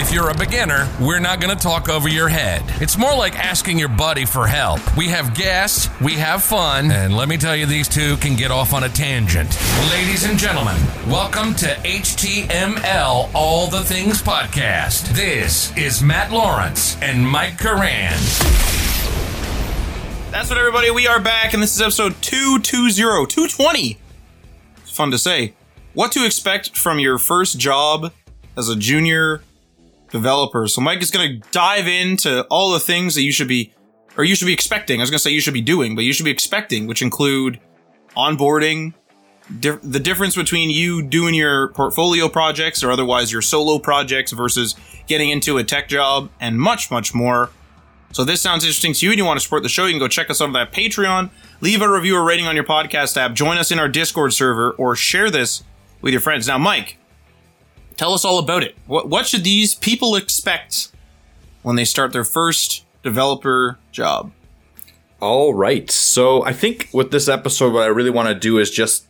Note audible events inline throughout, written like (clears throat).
If you're a beginner, we're not going to talk over your head. It's more like asking your buddy for help. We have guests, we have fun, and let me tell you, these two can get off on a tangent. Ladies and gentlemen, welcome to HTML All the Things Podcast. This is Matt Lawrence and Mike Karan. That's what everybody, we are back, and this is episode 220, 220. It's fun to say. What to expect from your first job as a junior developer. So Mike is going to dive into all the things that you should be, or you should be expecting. I was going to say you should be doing, but you should be expecting, which include onboarding, di- the difference between you doing your portfolio projects or otherwise your solo projects versus getting into a tech job, and much, much more. So this sounds interesting to you and you want to support the show, you can go check us out on that Patreon, leave a review or rating on your podcast app, join us in our Discord server, or share this with your friends. Now, Mike, tell us all about it. What what should these people expect when they start their first developer job? All right. So I think with this episode, what I really want to do is just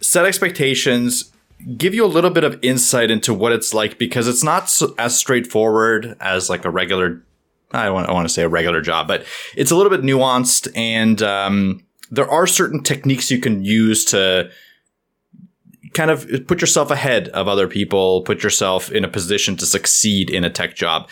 set expectations, give you a little bit of insight into what it's like because it's not so, as straightforward as like a regular. I want, I want to say a regular job, but it's a little bit nuanced, and um, there are certain techniques you can use to kind of put yourself ahead of other people, put yourself in a position to succeed in a tech job.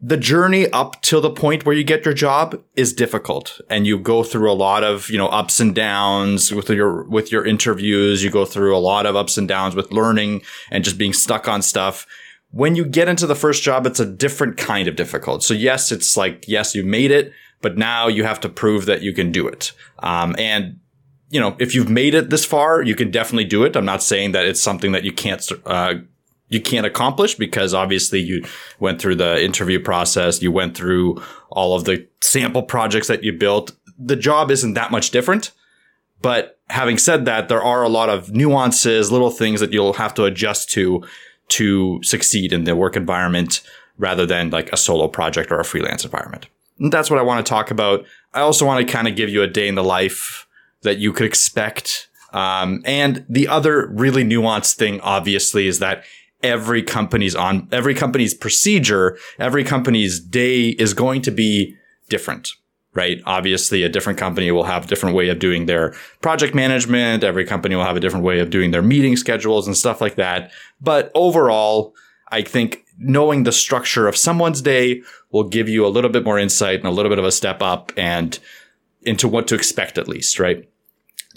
The journey up to the point where you get your job is difficult and you go through a lot of you know ups and downs with your with your interviews. You go through a lot of ups and downs with learning and just being stuck on stuff. When you get into the first job it's a different kind of difficult. So yes it's like yes you made it but now you have to prove that you can do it. Um, and you know if you've made it this far you can definitely do it i'm not saying that it's something that you can't uh, you can't accomplish because obviously you went through the interview process, you went through all of the sample projects that you built. The job isn't that much different. But having said that, there are a lot of nuances, little things that you'll have to adjust to to succeed in the work environment rather than like a solo project or a freelance environment. And that's what I want to talk about. I also want to kind of give you a day in the life that you could expect. Um, and the other really nuanced thing, obviously, is that every company's on every company's procedure, every company's day is going to be different. Right. Obviously, a different company will have a different way of doing their project management. Every company will have a different way of doing their meeting schedules and stuff like that. But overall, I think knowing the structure of someone's day will give you a little bit more insight and a little bit of a step up and into what to expect at least, right?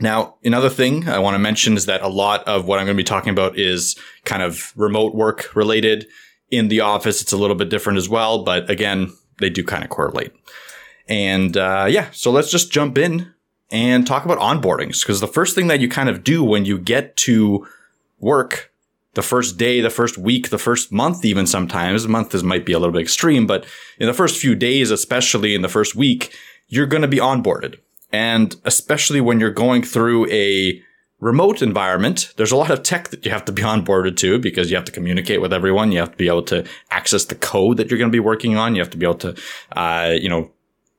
Now, another thing I want to mention is that a lot of what I'm going to be talking about is kind of remote work related. In the office, it's a little bit different as well, but again, they do kind of correlate. And uh, yeah, so let's just jump in and talk about onboardings because the first thing that you kind of do when you get to work the first day, the first week, the first month, even sometimes, month is might be a little bit extreme, but in the first few days, especially in the first week, you're going to be onboarded. And especially when you're going through a remote environment, there's a lot of tech that you have to be onboarded to because you have to communicate with everyone. You have to be able to access the code that you're going to be working on. You have to be able to, uh, you know,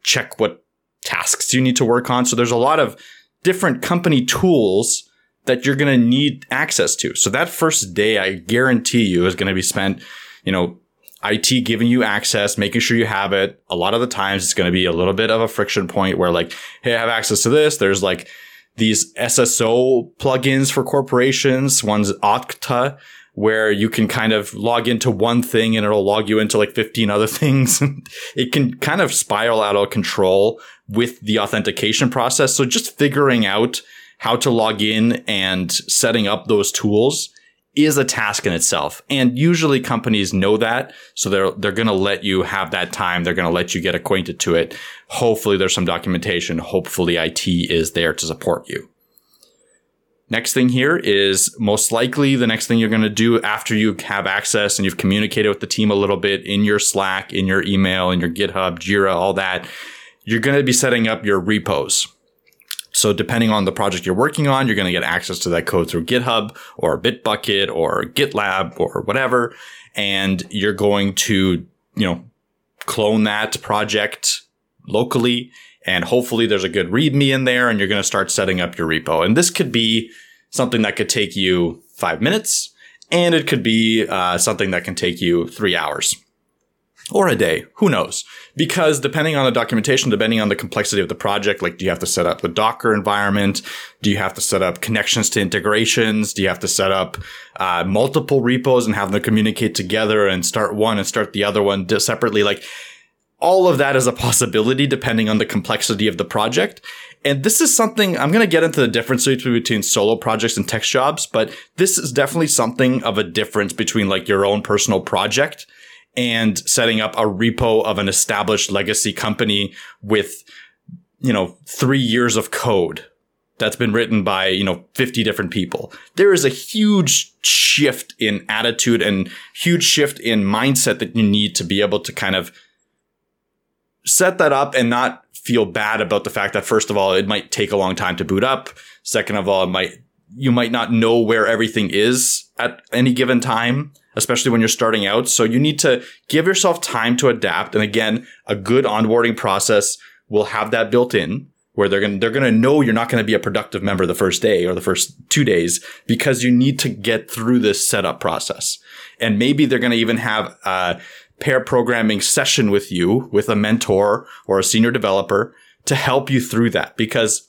check what tasks you need to work on. So there's a lot of different company tools that you're going to need access to. So that first day, I guarantee you is going to be spent, you know, IT giving you access, making sure you have it. A lot of the times it's going to be a little bit of a friction point where like, Hey, I have access to this. There's like these SSO plugins for corporations. One's Okta where you can kind of log into one thing and it'll log you into like 15 other (laughs) things. it can kind of spiral out of control with the authentication process. So just figuring out how to log in and setting up those tools is a task in itself. And usually companies know that. So they're, they're going to let you have that time. They're going to let you get acquainted to it. Hopefully there's some documentation. Hopefully IT is there to support you. Next thing here is most likely the next thing you're going to do after you have access and you've communicated with the team a little bit in your Slack, in your email, in your GitHub, Jira, all that. You're going to be setting up your repos. So depending on the project you're working on, you're going to get access to that code through GitHub or Bitbucket or GitLab or whatever. And you're going to, you know, clone that project locally. And hopefully there's a good README in there and you're going to start setting up your repo. And this could be something that could take you five minutes and it could be uh, something that can take you three hours or a day. Who knows? Because depending on the documentation, depending on the complexity of the project, like do you have to set up the Docker environment? Do you have to set up connections to integrations? Do you have to set up uh, multiple repos and have them communicate together and start one and start the other one separately? Like all of that is a possibility depending on the complexity of the project. And this is something I'm going to get into the difference between solo projects and tech jobs, but this is definitely something of a difference between like your own personal project and setting up a repo of an established legacy company with, you know, three years of code that's been written by, you know, 50 different people. There is a huge shift in attitude and huge shift in mindset that you need to be able to kind of set that up and not feel bad about the fact that first of all, it might take a long time to boot up. Second of all, it might, you might not know where everything is at any given time, especially when you're starting out. So you need to give yourself time to adapt. And again, a good onboarding process will have that built in where they're going to, they're going to know you're not going to be a productive member the first day or the first two days because you need to get through this setup process. And maybe they're going to even have, a pair programming session with you with a mentor or a senior developer to help you through that because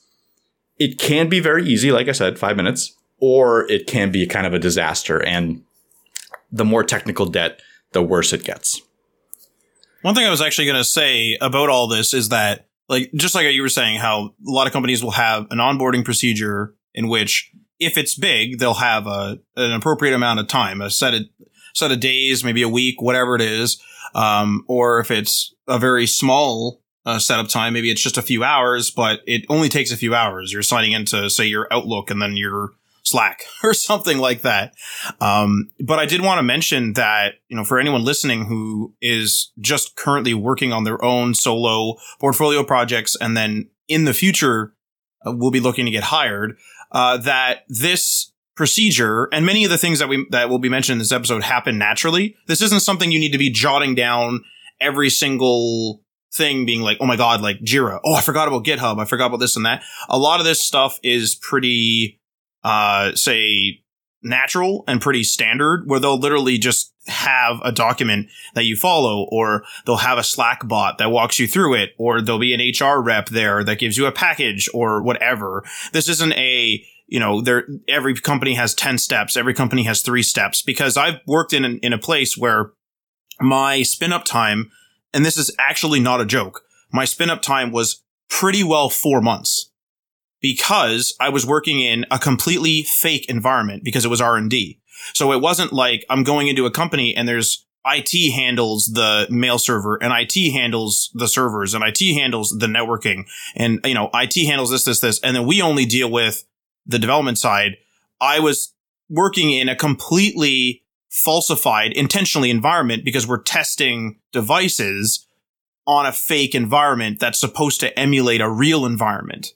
it can be very easy, like I said, five minutes, or it can be kind of a disaster. And the more technical debt, the worse it gets. One thing I was actually going to say about all this is that, like, just like you were saying, how a lot of companies will have an onboarding procedure in which, if it's big, they'll have a an appropriate amount of time, a set of set of days, maybe a week, whatever it is. Um, or if it's a very small uh, setup time, maybe it's just a few hours, but it only takes a few hours. You're signing into, say, your Outlook and then your Slack (laughs) or something like that. Um, but I did want to mention that, you know, for anyone listening who is just currently working on their own solo portfolio projects and then in the future uh, will be looking to get hired, uh, that this procedure and many of the things that we that will be mentioned in this episode happen naturally. This isn't something you need to be jotting down every single thing being like, oh my god, like Jira. Oh, I forgot about GitHub. I forgot about this and that. A lot of this stuff is pretty uh say natural and pretty standard where they'll literally just have a document that you follow or they'll have a slack bot that walks you through it or there'll be an hr rep there that gives you a package or whatever this isn't a you know, there, every company has 10 steps. Every company has three steps because I've worked in, an, in a place where my spin up time, and this is actually not a joke. My spin up time was pretty well four months because I was working in a completely fake environment because it was R and D. So it wasn't like I'm going into a company and there's IT handles the mail server and IT handles the servers and IT handles the networking and, you know, IT handles this, this, this. And then we only deal with the development side, I was working in a completely falsified, intentionally environment because we're testing devices on a fake environment that's supposed to emulate a real environment.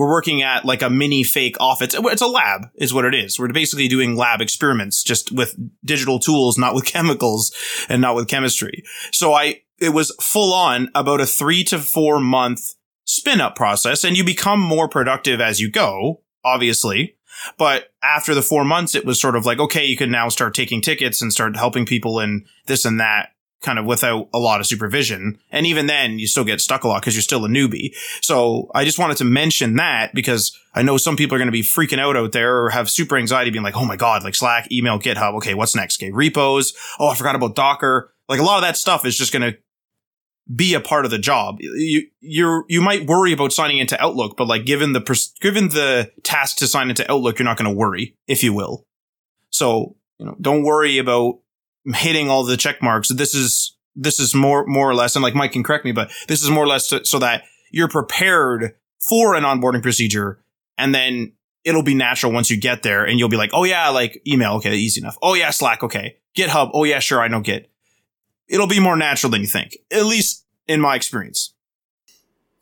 We're working at like a mini fake office. It's a lab is what it is. We're basically doing lab experiments just with digital tools, not with (laughs) chemicals and not with chemistry. So I, it was full on about a three to four month spin up process and you become more productive as you go obviously. But after the four months, it was sort of like, okay, you can now start taking tickets and start helping people and this and that kind of without a lot of supervision. And even then you still get stuck a lot because you're still a newbie. So I just wanted to mention that because I know some people are going to be freaking out out there or have super anxiety being like, Oh my God, like Slack, email, GitHub. Okay. What's next? Okay. Repos. Oh, I forgot about Docker. Like a lot of that stuff is just going to be a part of the job. You you you might worry about signing into Outlook, but like given the pers- given the task to sign into Outlook, you're not going to worry, if you will. So you know, don't worry about hitting all the check marks. This is this is more more or less, and like Mike can correct me, but this is more or less to, so that you're prepared for an onboarding procedure, and then it'll be natural once you get there, and you'll be like, oh yeah, like email, okay, easy enough. Oh yeah, Slack, okay. GitHub, oh yeah, sure, I know Git it'll be more natural than you think, at least in my experience.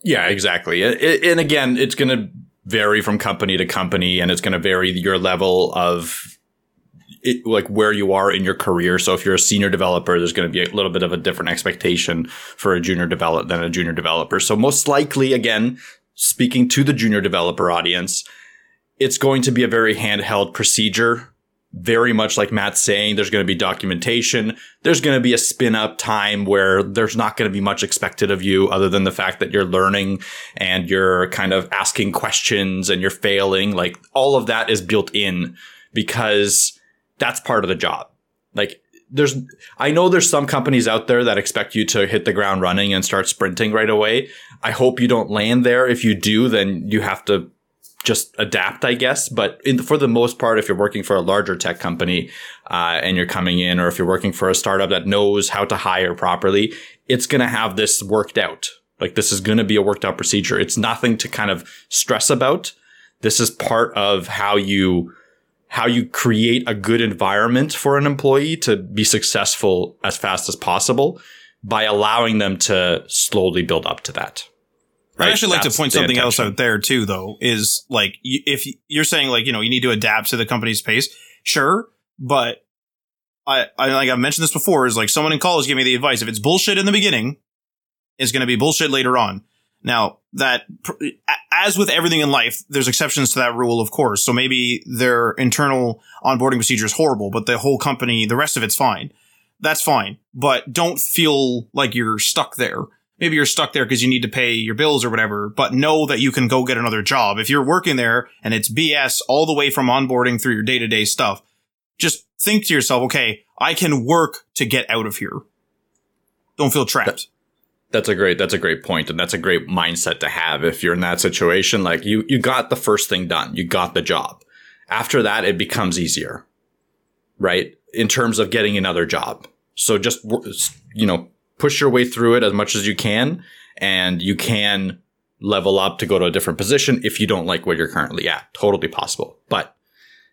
Yeah, exactly. And again, it's going to vary from company to company and it's going to vary your level of it, like where you are in your career. So if you're a senior developer, there's going to be a little bit of a different expectation for a junior developer than a junior developer. So most likely, again, speaking to the junior developer audience, it's going to be a very handheld procedure very much like Matt's saying, there's going to be documentation. There's going to be a spin up time where there's not going to be much expected of you other than the fact that you're learning and you're kind of asking questions and you're failing. Like all of that is built in because that's part of the job. Like there's, I know there's some companies out there that expect you to hit the ground running and start sprinting right away. I hope you don't land there. If you do, then you have to just adapt, I guess. But in, for the most part, if you're working for a larger tech company uh, and you're coming in, or if you're working for a startup that knows how to hire properly, it's going to have this worked out. Like this is going to be a worked out procedure. It's nothing to kind of stress about. This is part of how you how you create a good environment for an employee to be successful as fast as possible by allowing them to slowly build up to that. Right? I'd actually like That's to point something intention. else out there too, though, is like if you're saying like you know you need to adapt to the company's pace, sure, but I, I like I've mentioned this before is like someone in college gave me the advice if it's bullshit in the beginning, it's going to be bullshit later on. Now that as with everything in life, there's exceptions to that rule, of course. So maybe their internal onboarding procedure is horrible, but the whole company, the rest of it's fine. That's fine, but don't feel like you're stuck there maybe you're stuck there because you need to pay your bills or whatever, but know that you can go get another job. If you're working there and it's BS all the way from onboarding through your day to day stuff, just think to yourself, okay, I can work to get out of here. Don't feel trapped. That's a great that's a great point and that's a great mindset to have if you're in that situation like you you got the first thing done. You got the job. After that it becomes easier. Right? In terms of getting another job. So just you know, push your way through it as much as you can and you can level up to go to a different position if you don't like where you're currently at. Totally possible. But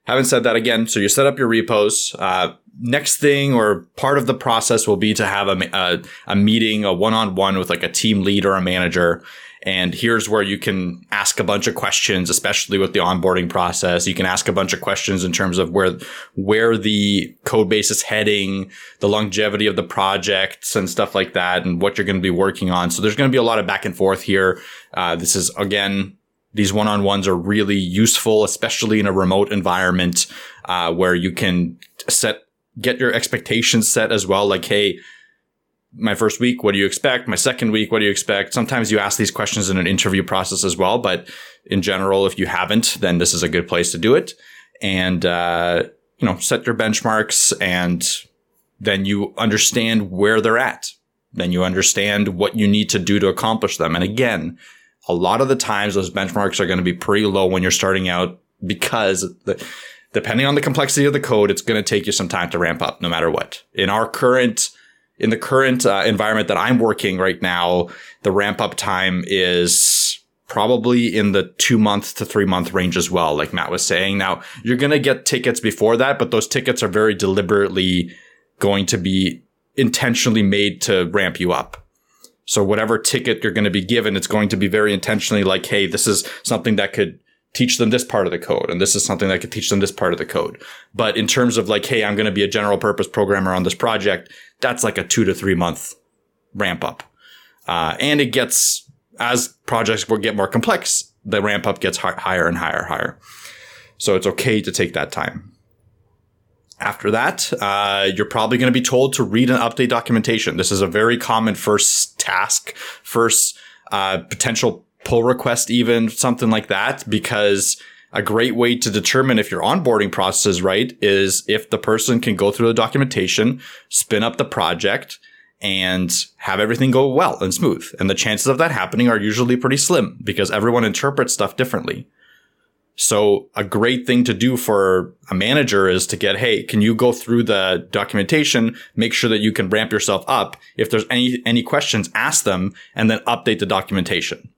having said that again, so you set up your repos. Uh, next thing or part of the process will be to have a, a, a meeting, a one-on-one with like a team lead or a manager and here's where you can ask a bunch of questions, especially with the onboarding process. You can ask a bunch of questions in terms of where, where the code base is heading, the longevity of the projects and stuff like that, and what you're going to be working on. So there's going to be a lot of back and forth here. Uh, this is again, these one-on-ones are really useful, especially in a remote environment, uh, where you can set, get your expectations set as well. Like, Hey, my first week, what do you expect? My second week, what do you expect? Sometimes you ask these questions in an interview process as well, but in general, if you haven't, then this is a good place to do it. And, uh, you know, set your benchmarks and then you understand where they're at. Then you understand what you need to do to accomplish them. And again, a lot of the times those benchmarks are going to be pretty low when you're starting out because the, depending on the complexity of the code, it's going to take you some time to ramp up no matter what. In our current in the current uh, environment that I'm working right now, the ramp up time is probably in the two month to three month range as well, like Matt was saying. Now, you're going to get tickets before that, but those tickets are very deliberately going to be intentionally made to ramp you up. So whatever ticket you're going to be given, it's going to be very intentionally like, Hey, this is something that could teach them this part of the code. And this is something that could teach them this part of the code. But in terms of like, Hey, I'm going to be a general purpose programmer on this project that's like a two to three month ramp up. Uh, and it gets, as projects will get more complex, the ramp up gets hi- higher and higher, higher. So it's okay to take that time. After that, uh, you're probably going to be told to read and update documentation. This is a very common first task, first uh, potential pull request, even something like that, because a great way to determine if your onboarding process is right is if the person can go through the documentation, spin up the project, and have everything go well and smooth. And the chances of that happening are usually pretty slim because everyone interprets stuff differently. So a great thing to do for a manager is to get, Hey, can you go through the documentation? Make sure that you can ramp yourself up. If there's any, any questions, ask them and then update the documentation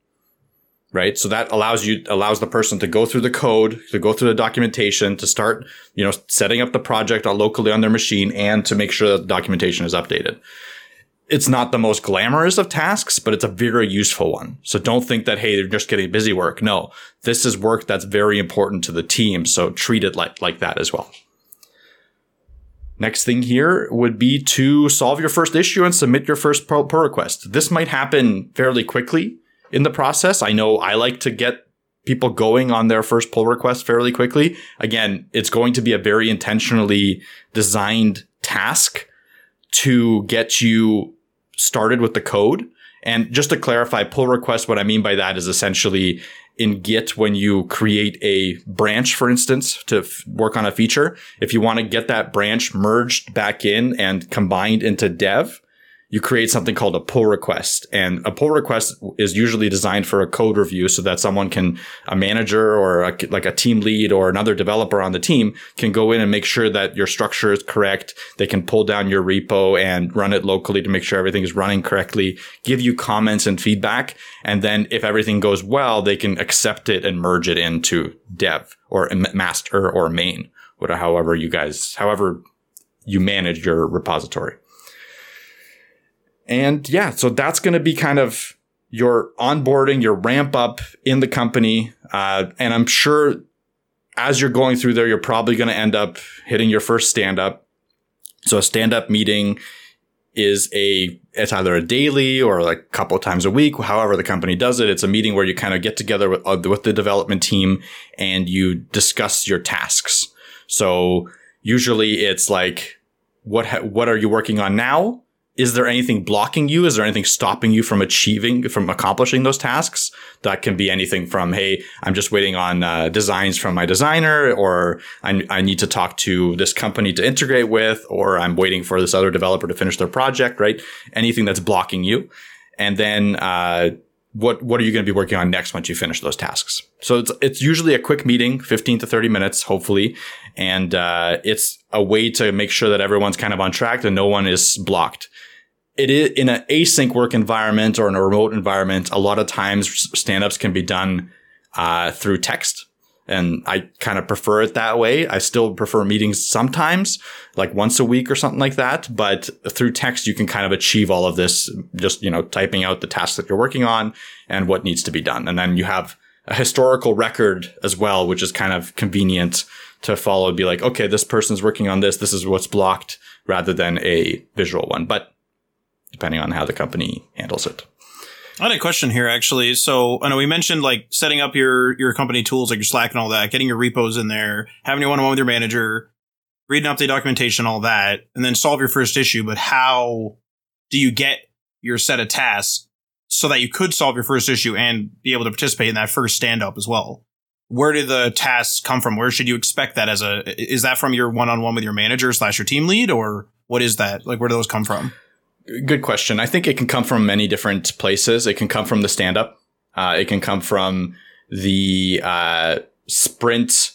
right? So that allows you, allows the person to go through the code, to go through the documentation, to start, you know, setting up the project locally on their machine and to make sure that the documentation is updated. It's not the most glamorous of tasks, but it's a very useful one. So don't think that, hey, they're just getting busy work. No, this is work that's very important to the team. So treat it like, like that as well. Next thing here would be to solve your first issue and submit your first pull request. This might happen fairly quickly in the process. I know I like to get people going on their first pull request fairly quickly. Again, it's going to be a very intentionally designed task to get you started with the code. And just to clarify, pull request, what I mean by that is essentially in Git when you create a branch, for instance, to f- work on a feature. If you want to get that branch merged back in and combined into dev, you create something called a pull request. And a pull request is usually designed for a code review so that someone can, a manager or a, like a team lead or another developer on the team can go in and make sure that your structure is correct. They can pull down your repo and run it locally to make sure everything is running correctly, give you comments and feedback. And then if everything goes well, they can accept it and merge it into dev or master or main, whatever, however you guys, however you manage your repository. And yeah, so that's going to be kind of your onboarding, your ramp up in the company. Uh, and I'm sure as you're going through there, you're probably going to end up hitting your first stand up. So a stand up meeting is a, it's either a daily or like a couple times a week, however the company does it. It's a meeting where you kind of get together with, uh, with the development team and you discuss your tasks. So usually it's like, what, ha- what are you working on now? Is there anything blocking you? Is there anything stopping you from achieving, from accomplishing those tasks? That can be anything from, hey, I'm just waiting on uh, designs from my designer, or I, I, need to talk to this company to integrate with, or I'm waiting for this other developer to finish their project, right? Anything that's blocking you. And then, uh, what, what are you going to be working on next once you finish those tasks? So it's, it's usually a quick meeting, 15 to 30 minutes, hopefully. And, uh, it's a way to make sure that everyone's kind of on track and no one is blocked it is in an async work environment or in a remote environment. A lot of times stand-ups can be done uh, through text. And I kind of prefer it that way. I still prefer meetings sometimes, like once a week or something like that. But through text, you can kind of achieve all of this, just, you know, typing out the tasks that you're working on and what needs to be done. And then you have a historical record as well, which is kind of convenient to follow. Be like, okay, this person's working on this. This is what's blocked rather than a visual one. But depending on how the company handles it. I had a question here actually. So I know we mentioned like setting up your your company tools like your Slack and all that, getting your repos in there, having your one on one with your manager, reading and update documentation, all that, and then solve your first issue. But how do you get your set of tasks so that you could solve your first issue and be able to participate in that first stand up as well? Where do the tasks come from? Where should you expect that as a is that from your one on one with your manager slash your team lead or what is that? Like where do those come from? Good question. I think it can come from many different places. It can come from the stand up. Uh, it can come from the uh, sprint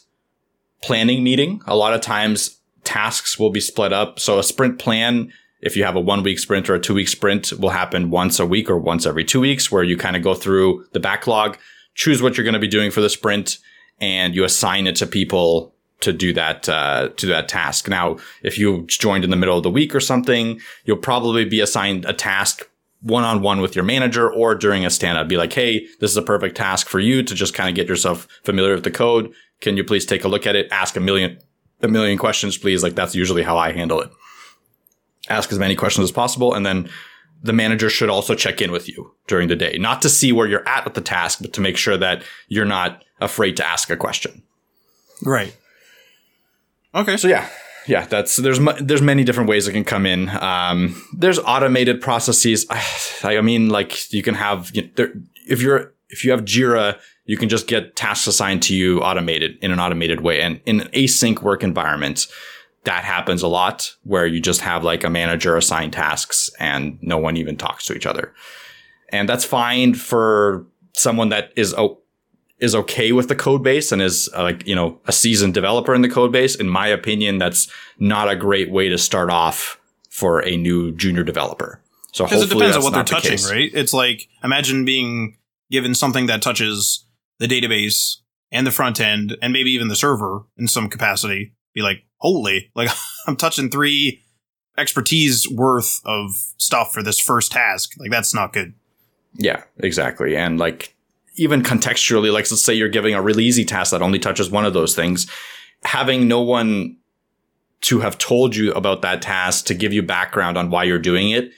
planning meeting. A lot of times tasks will be split up. So a sprint plan, if you have a one week sprint or a two week sprint, will happen once a week or once every two weeks, where you kind of go through the backlog, choose what you're going to be doing for the sprint, and you assign it to people to do that uh, to that task. Now, if you joined in the middle of the week or something, you'll probably be assigned a task one on one with your manager or during a stand up. Be like, hey, this is a perfect task for you to just kind of get yourself familiar with the code. Can you please take a look at it? Ask a million a million questions, please. Like that's usually how I handle it. Ask as many questions as possible, and then the manager should also check in with you during the day, not to see where you're at with the task, but to make sure that you're not afraid to ask a question. Right. Okay. So yeah, yeah, that's there's there's many different ways it can come in. Um, there's automated processes. (sighs) I, mean, like you can have you know, there, if you're if you have Jira, you can just get tasks assigned to you automated in an automated way. And in an async work environment, that happens a lot where you just have like a manager assign tasks and no one even talks to each other. And that's fine for someone that is oh, is okay with the code base and is uh, like, you know, a seasoned developer in the code base, in my opinion, that's not a great way to start off for a new junior developer. So because it depends on what they're touching, the right? It's like imagine being given something that touches the database and the front end and maybe even the server in some capacity. Be like, holy, like (laughs) I'm touching three expertise worth of stuff for this first task. Like that's not good. Yeah, exactly. And like even contextually, like let's say you're giving a really easy task that only touches one of those things, having no one to have told you about that task to give you background on why you're doing it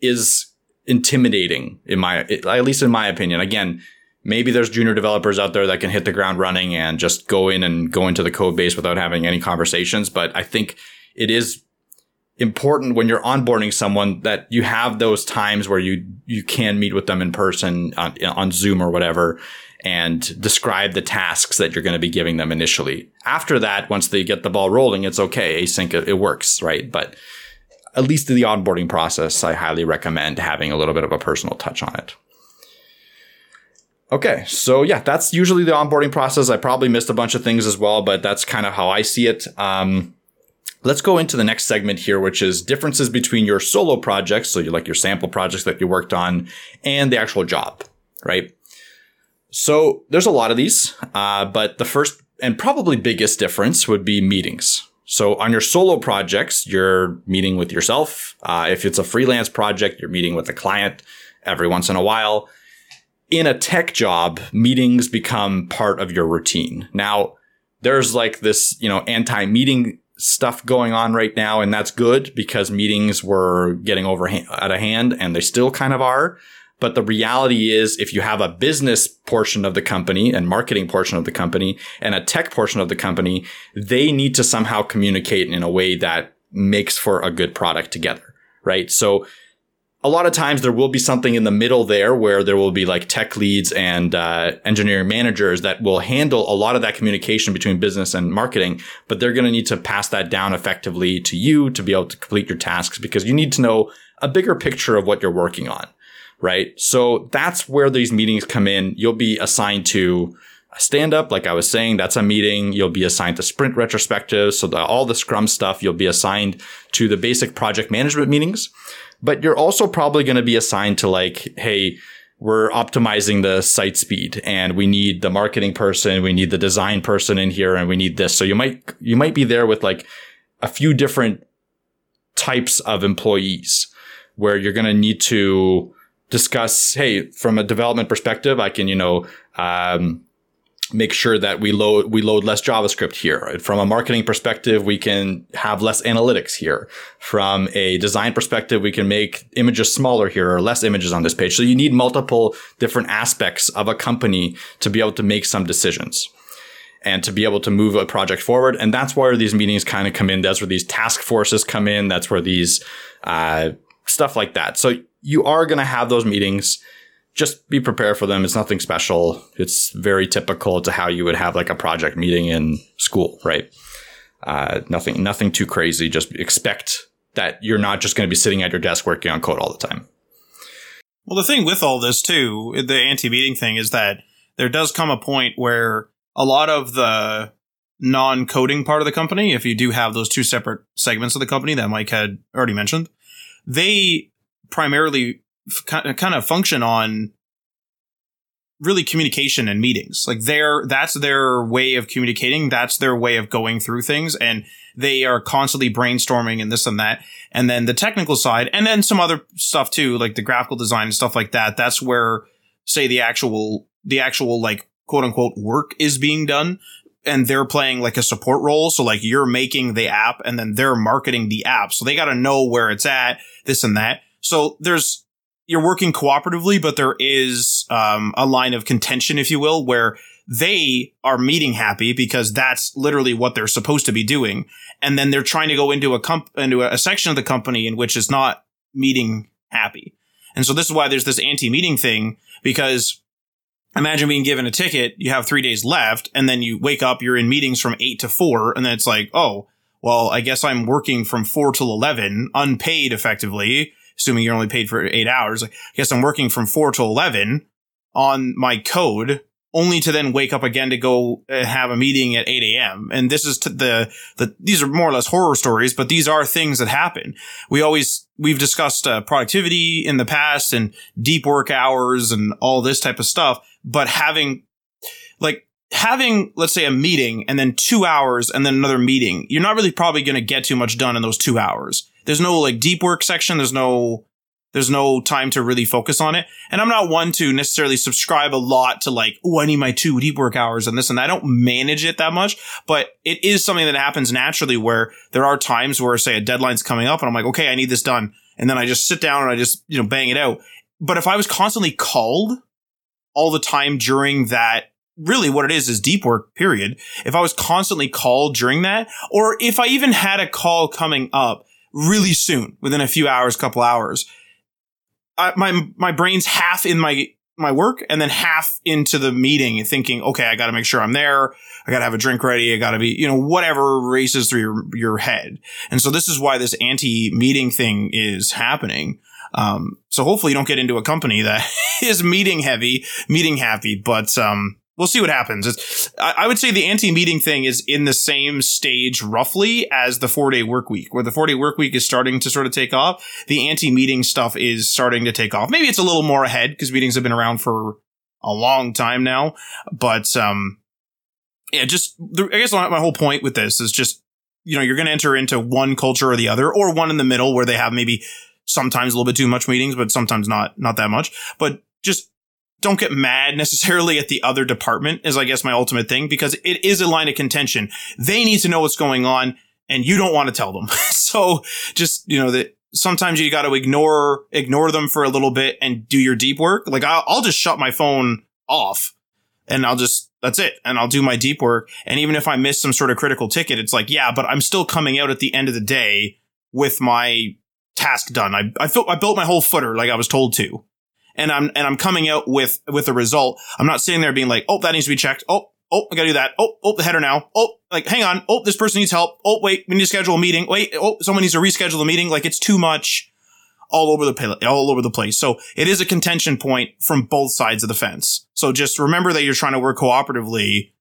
is intimidating in my at least in my opinion. Again, maybe there's junior developers out there that can hit the ground running and just go in and go into the code base without having any conversations, but I think it is important when you're onboarding someone that you have those times where you you can meet with them in person on, on Zoom or whatever and describe the tasks that you're going to be giving them initially. After that, once they get the ball rolling, it's okay. Async it, it works, right? But at least in the onboarding process, I highly recommend having a little bit of a personal touch on it. Okay, so yeah, that's usually the onboarding process. I probably missed a bunch of things as well, but that's kind of how I see it. Um, Let's go into the next segment here, which is differences between your solo projects. So you like your sample projects that you worked on and the actual job, right? So there's a lot of these, uh, but the first and probably biggest difference would be meetings. So on your solo projects, you're meeting with yourself. Uh, if it's a freelance project, you're meeting with a client every once in a while. In a tech job, meetings become part of your routine. Now, there's like this, you know, anti-meeting stuff going on right now, and that's good because meetings were getting over out of hand, and they still kind of are. But the reality is, if you have a business portion of the company and marketing portion of the company and a tech portion of the company, they need to somehow communicate in a way that makes for a good product together, right? So a lot of times there will be something in the middle there where there will be like tech leads and uh, engineering managers that will handle a lot of that communication between business and marketing, but they're going to need to pass that down effectively to you to be able to complete your tasks because you need to know a bigger picture of what you're working on, right? So that's where these meetings come in. You'll be assigned to a stand up, like I was saying, that's a meeting. You'll be assigned to sprint retrospectives. So the, all the scrum stuff, you'll be assigned to the basic project management meetings but you're also probably going to be assigned to like, hey, we're optimizing the site speed and we need the marketing person, we need the design person in here and we need this. So you might, you might be there with like a few different types of employees where you're going to need to discuss, hey, from a development perspective, I can, you know, um, make sure that we load we load less JavaScript here. From a marketing perspective, we can have less analytics here. From a design perspective, we can make images smaller here or less images on this page. So you need multiple different aspects of a company to be able to make some decisions and to be able to move a project forward. And that's where these meetings kind of come in. That's where these task forces come in. That's where these uh, stuff like that. So you are going to have those meetings just be prepared for them. It's nothing special. It's very typical to how you would have like a project meeting in school, right? Uh, nothing, nothing too crazy. Just expect that you're not just going to be sitting at your desk working on code all the time. Well, the thing with all this too, the anti-meeting thing is that there does come a point where a lot of the non-coding part of the company, if you do have those two separate segments of the company that Mike had already mentioned, they primarily kind of function on really communication and meetings. Like their that's their way of communicating. That's their way of going through things, and they are constantly brainstorming and this and that. And then the technical side, and then some other stuff too, like the graphical design and stuff like that. That's where, say, the actual the actual like quote unquote work is being done. And they're playing like a support role. So like you're making the app and then they're marketing the app. So they got to know where it's at, this and that. So there's you're working cooperatively, but there is um, a line of contention, if you will, where they are meeting happy because that's literally what they're supposed to be doing, and then they're trying to go into a comp- into a section of the company in which is not meeting happy, and so this is why there's this anti-meeting thing because imagine being given a ticket, you have three days left, and then you wake up, you're in meetings from eight to four, and then it's like, oh, well, I guess I'm working from four till eleven, unpaid effectively assuming you're only paid for eight hours. I guess I'm working from four to 11 on my code only to then wake up again to go uh, have a meeting at 8 a.m. And this is the, the, these are more or less horror stories, but these are things that happen. We always, we've discussed uh, productivity in the past and deep work hours and all this type of stuff, but having like having, let's say, a meeting and then two hours and then another meeting, you're not really probably going to get too much done in those two hours. There's no like deep work section. There's no, there's no time to really focus on it. And I'm not one to necessarily subscribe a lot to like, oh, I need my two deep work hours and this and that. I don't manage it that much, but it is something that happens naturally where there are times where say a deadline's coming up and I'm like, okay, I need this done. And then I just sit down and I just, you know, bang it out. But if I was constantly called all the time during that really what it is is deep work period if i was constantly called during that or if i even had a call coming up really soon within a few hours couple hours. I, my my brain's half in my my work and then half into the meeting thinking okay i got to make sure i'm there. I got to have a drink ready. I got to be you know whatever races through your your head. And so this is why this anti meeting thing is happening. Um, so hopefully you don't get into a company that (laughs) is meeting heavy meeting happy but um, we'll see what happens. I, I would say the anti-meeting thing is in the same stage roughly as the four day work week, where the four day work week is starting to sort of take off. The anti-meeting stuff is starting to take off. Maybe it's a little more ahead because meetings have been around for a long time now, but, um, yeah, just, I guess my whole point with this is just, you know, you're going to enter into one culture or the other, or one in the middle where they have maybe sometimes a little bit too much meetings, but sometimes not, not that much. But just don't get mad necessarily at the other department is I guess my ultimate thing because it is a line of contention. They need to know what's going on and you don't want to tell them. (laughs) so just, you know, that sometimes you got to ignore, ignore them for a little bit and do your deep work. Like I'll, I'll just shut my phone off and I'll just, that's it. And I'll do my deep work. And even if I miss some sort of critical ticket, it's like, yeah, but I'm still coming out at the end of the day with my task done. I, I I built my whole footer like I was told to and I'm and I'm coming out with with a result. I'm not sitting there being like, oh, that needs to be checked. Oh, oh, I gotta do that. Oh, oh, the header now. Oh, like, hang on. Oh, this person needs help. Oh, wait, we need to schedule a meeting. Wait, oh, someone needs to reschedule the meeting. Like, it's too much all over the all over the place. So it is a contention point from both sides of the fence. So just remember that you're trying to work cooperatively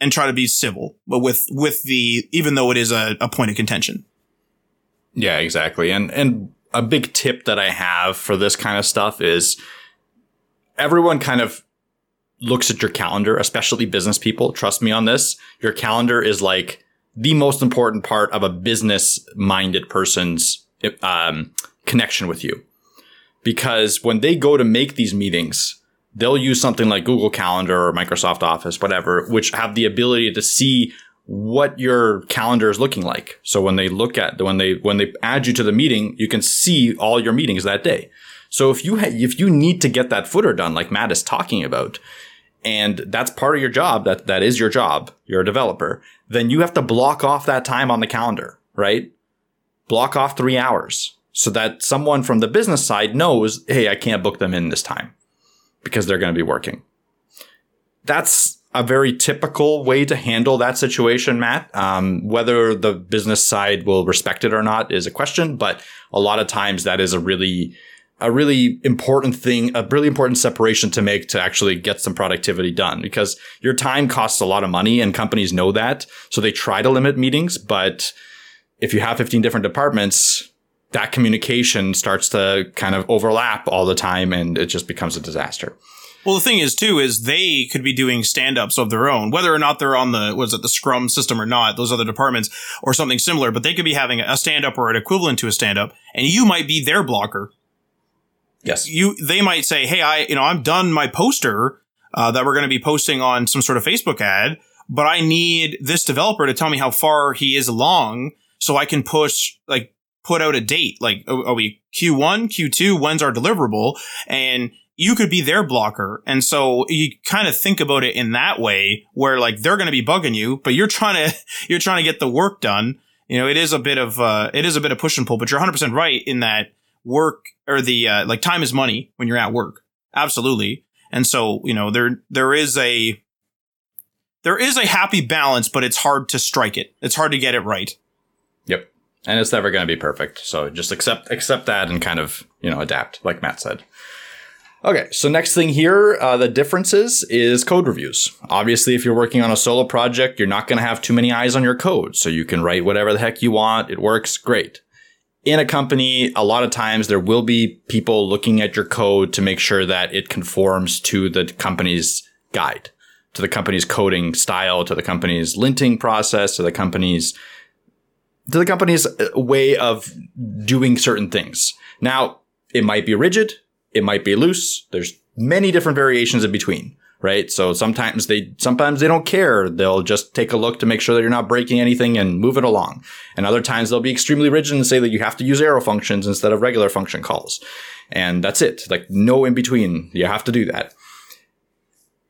and try to be civil, but with with the even though it is a, a point of contention. Yeah, exactly. And and a big tip that I have for this kind of stuff is everyone kind of looks at your calendar, especially business people. Trust me on this. Your calendar is like the most important part of a business minded person's um, connection with you. Because when they go to make these meetings, they'll use something like Google Calendar or Microsoft Office, whatever, which have the ability to see what your calendar is looking like. So when they look at when they when they add you to the meeting, you can see all your meetings that day. So if you ha- if you need to get that footer done, like Matt is talking about, and that's part of your job, that that is your job, you're a developer, then you have to block off that time on the calendar, right? Block off three hours so that someone from the business side knows, hey, I can't book them in this time because they're going to be working. That's a very typical way to handle that situation, Matt. Um, whether the business side will respect it or not is a question, but a lot of times that is a really, a really important thing, a really important separation to make to actually get some productivity done because your time costs a lot of money and companies know that. So they try to limit meetings, but if you have 15 different departments, that communication starts to kind of overlap all the time and it just becomes a disaster. Well, the thing is too is they could be doing stand-ups of their own, whether or not they're on the was it the Scrum system or not, those other departments or something similar. But they could be having a stand-up or an equivalent to a stand-up, and you might be their blocker. Yes, you. They might say, "Hey, I you know I'm done my poster uh, that we're going to be posting on some sort of Facebook ad, but I need this developer to tell me how far he is along, so I can push like." Put out a date, like, are we Q1, Q2, when's our deliverable? And you could be their blocker. And so you kind of think about it in that way where like they're going to be bugging you, but you're trying (laughs) to, you're trying to get the work done. You know, it is a bit of, uh, it is a bit of push and pull, but you're 100% right in that work or the, uh, like time is money when you're at work. Absolutely. And so, you know, there, there is a, there is a happy balance, but it's hard to strike it. It's hard to get it right. Yep. And it's never going to be perfect. So just accept, accept that and kind of, you know, adapt, like Matt said. Okay, so next thing here, uh, the differences is code reviews. Obviously, if you're working on a solo project, you're not going to have too many eyes on your code, so you can write whatever the heck you want. It works great. In a company, a lot of times there will be people looking at your code to make sure that it conforms to the company's guide. to the company's coding style, to the company's linting process, to the company's to the company's uh, way of doing certain things. Now, it might be rigid, it might be loose. There's many different variations in between, right? So sometimes they sometimes they don't care. They'll just take a look to make sure that you're not breaking anything and move it along. And other times they'll be extremely rigid and say that you have to use arrow functions instead of regular function calls. And that's it. Like no in between. You have to do that.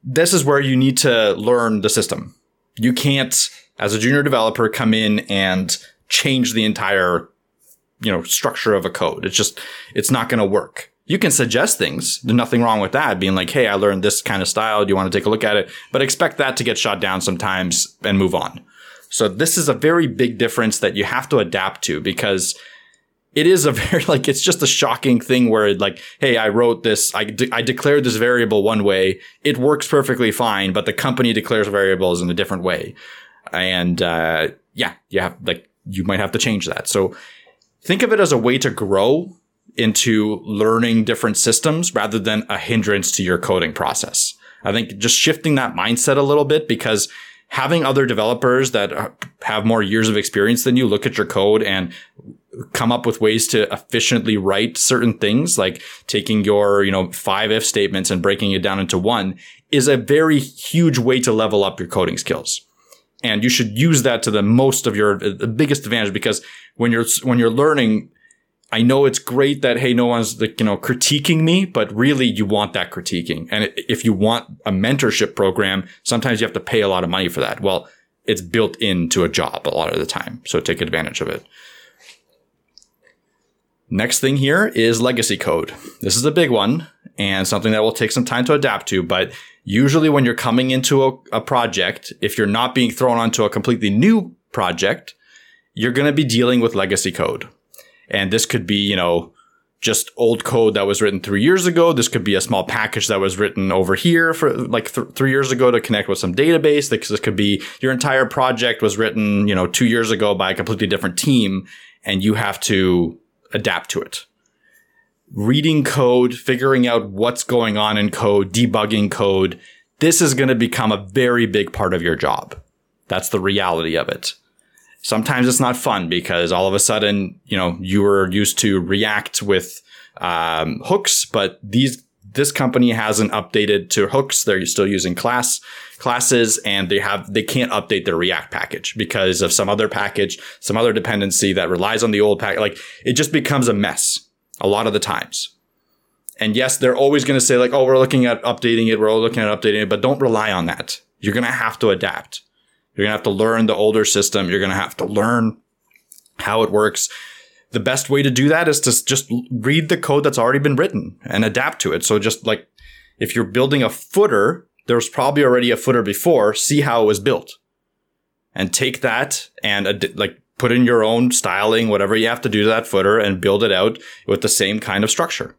This is where you need to learn the system. You can't, as a junior developer, come in and change the entire, you know, structure of a code. It's just, it's not going to work. You can suggest things. There's nothing wrong with that. Being like, Hey, I learned this kind of style. Do you want to take a look at it? But expect that to get shot down sometimes and move on. So this is a very big difference that you have to adapt to because it is a (laughs) very like it's just a shocking thing where like hey i wrote this I, de- I declared this variable one way it works perfectly fine but the company declares variables in a different way and uh, yeah you have like you might have to change that so think of it as a way to grow into learning different systems rather than a hindrance to your coding process i think just shifting that mindset a little bit because having other developers that have more years of experience than you look at your code and come up with ways to efficiently write certain things, like taking your, you know, five if statements and breaking it down into one is a very huge way to level up your coding skills. And you should use that to the most of your, the biggest advantage because when you're, when you're learning, I know it's great that, hey, no one's like, you know, critiquing me, but really you want that critiquing. And if you want a mentorship program, sometimes you have to pay a lot of money for that. Well, it's built into a job a lot of the time. So take advantage of it. Next thing here is legacy code. This is a big one and something that will take some time to adapt to, but usually when you're coming into a, a project, if you're not being thrown onto a completely new project, you're going to be dealing with legacy code. And this could be, you know, just old code that was written three years ago. This could be a small package that was written over here for like th- three years ago to connect with some database. This, this could be your entire project was written, you know, two years ago by a completely different team and you have to adapt to it. Reading code, figuring out what's going on in code, debugging code. This is going to become a very big part of your job. That's the reality of it sometimes it's not fun because all of a sudden, you know, you were used to React with um, hooks, but these this company hasn't updated to hooks. They're still using class classes and they have they can't update their React package because of some other package, some other dependency that relies on the old package. Like it just becomes a mess a lot of the times. And yes, they're always going to say like, "Oh, we're looking at updating it. We're all looking at updating it," but don't rely on that. You're going to have to adapt. You're going to have to learn the older system. You're going to have to learn how it works. The best way to do that is to just read the code that's already been written and adapt to it. So just like if you're building a footer, there's probably already a footer before, see how it was built and take that and ad- like put in your own styling, whatever you have to do to that footer and build it out with the same kind of structure.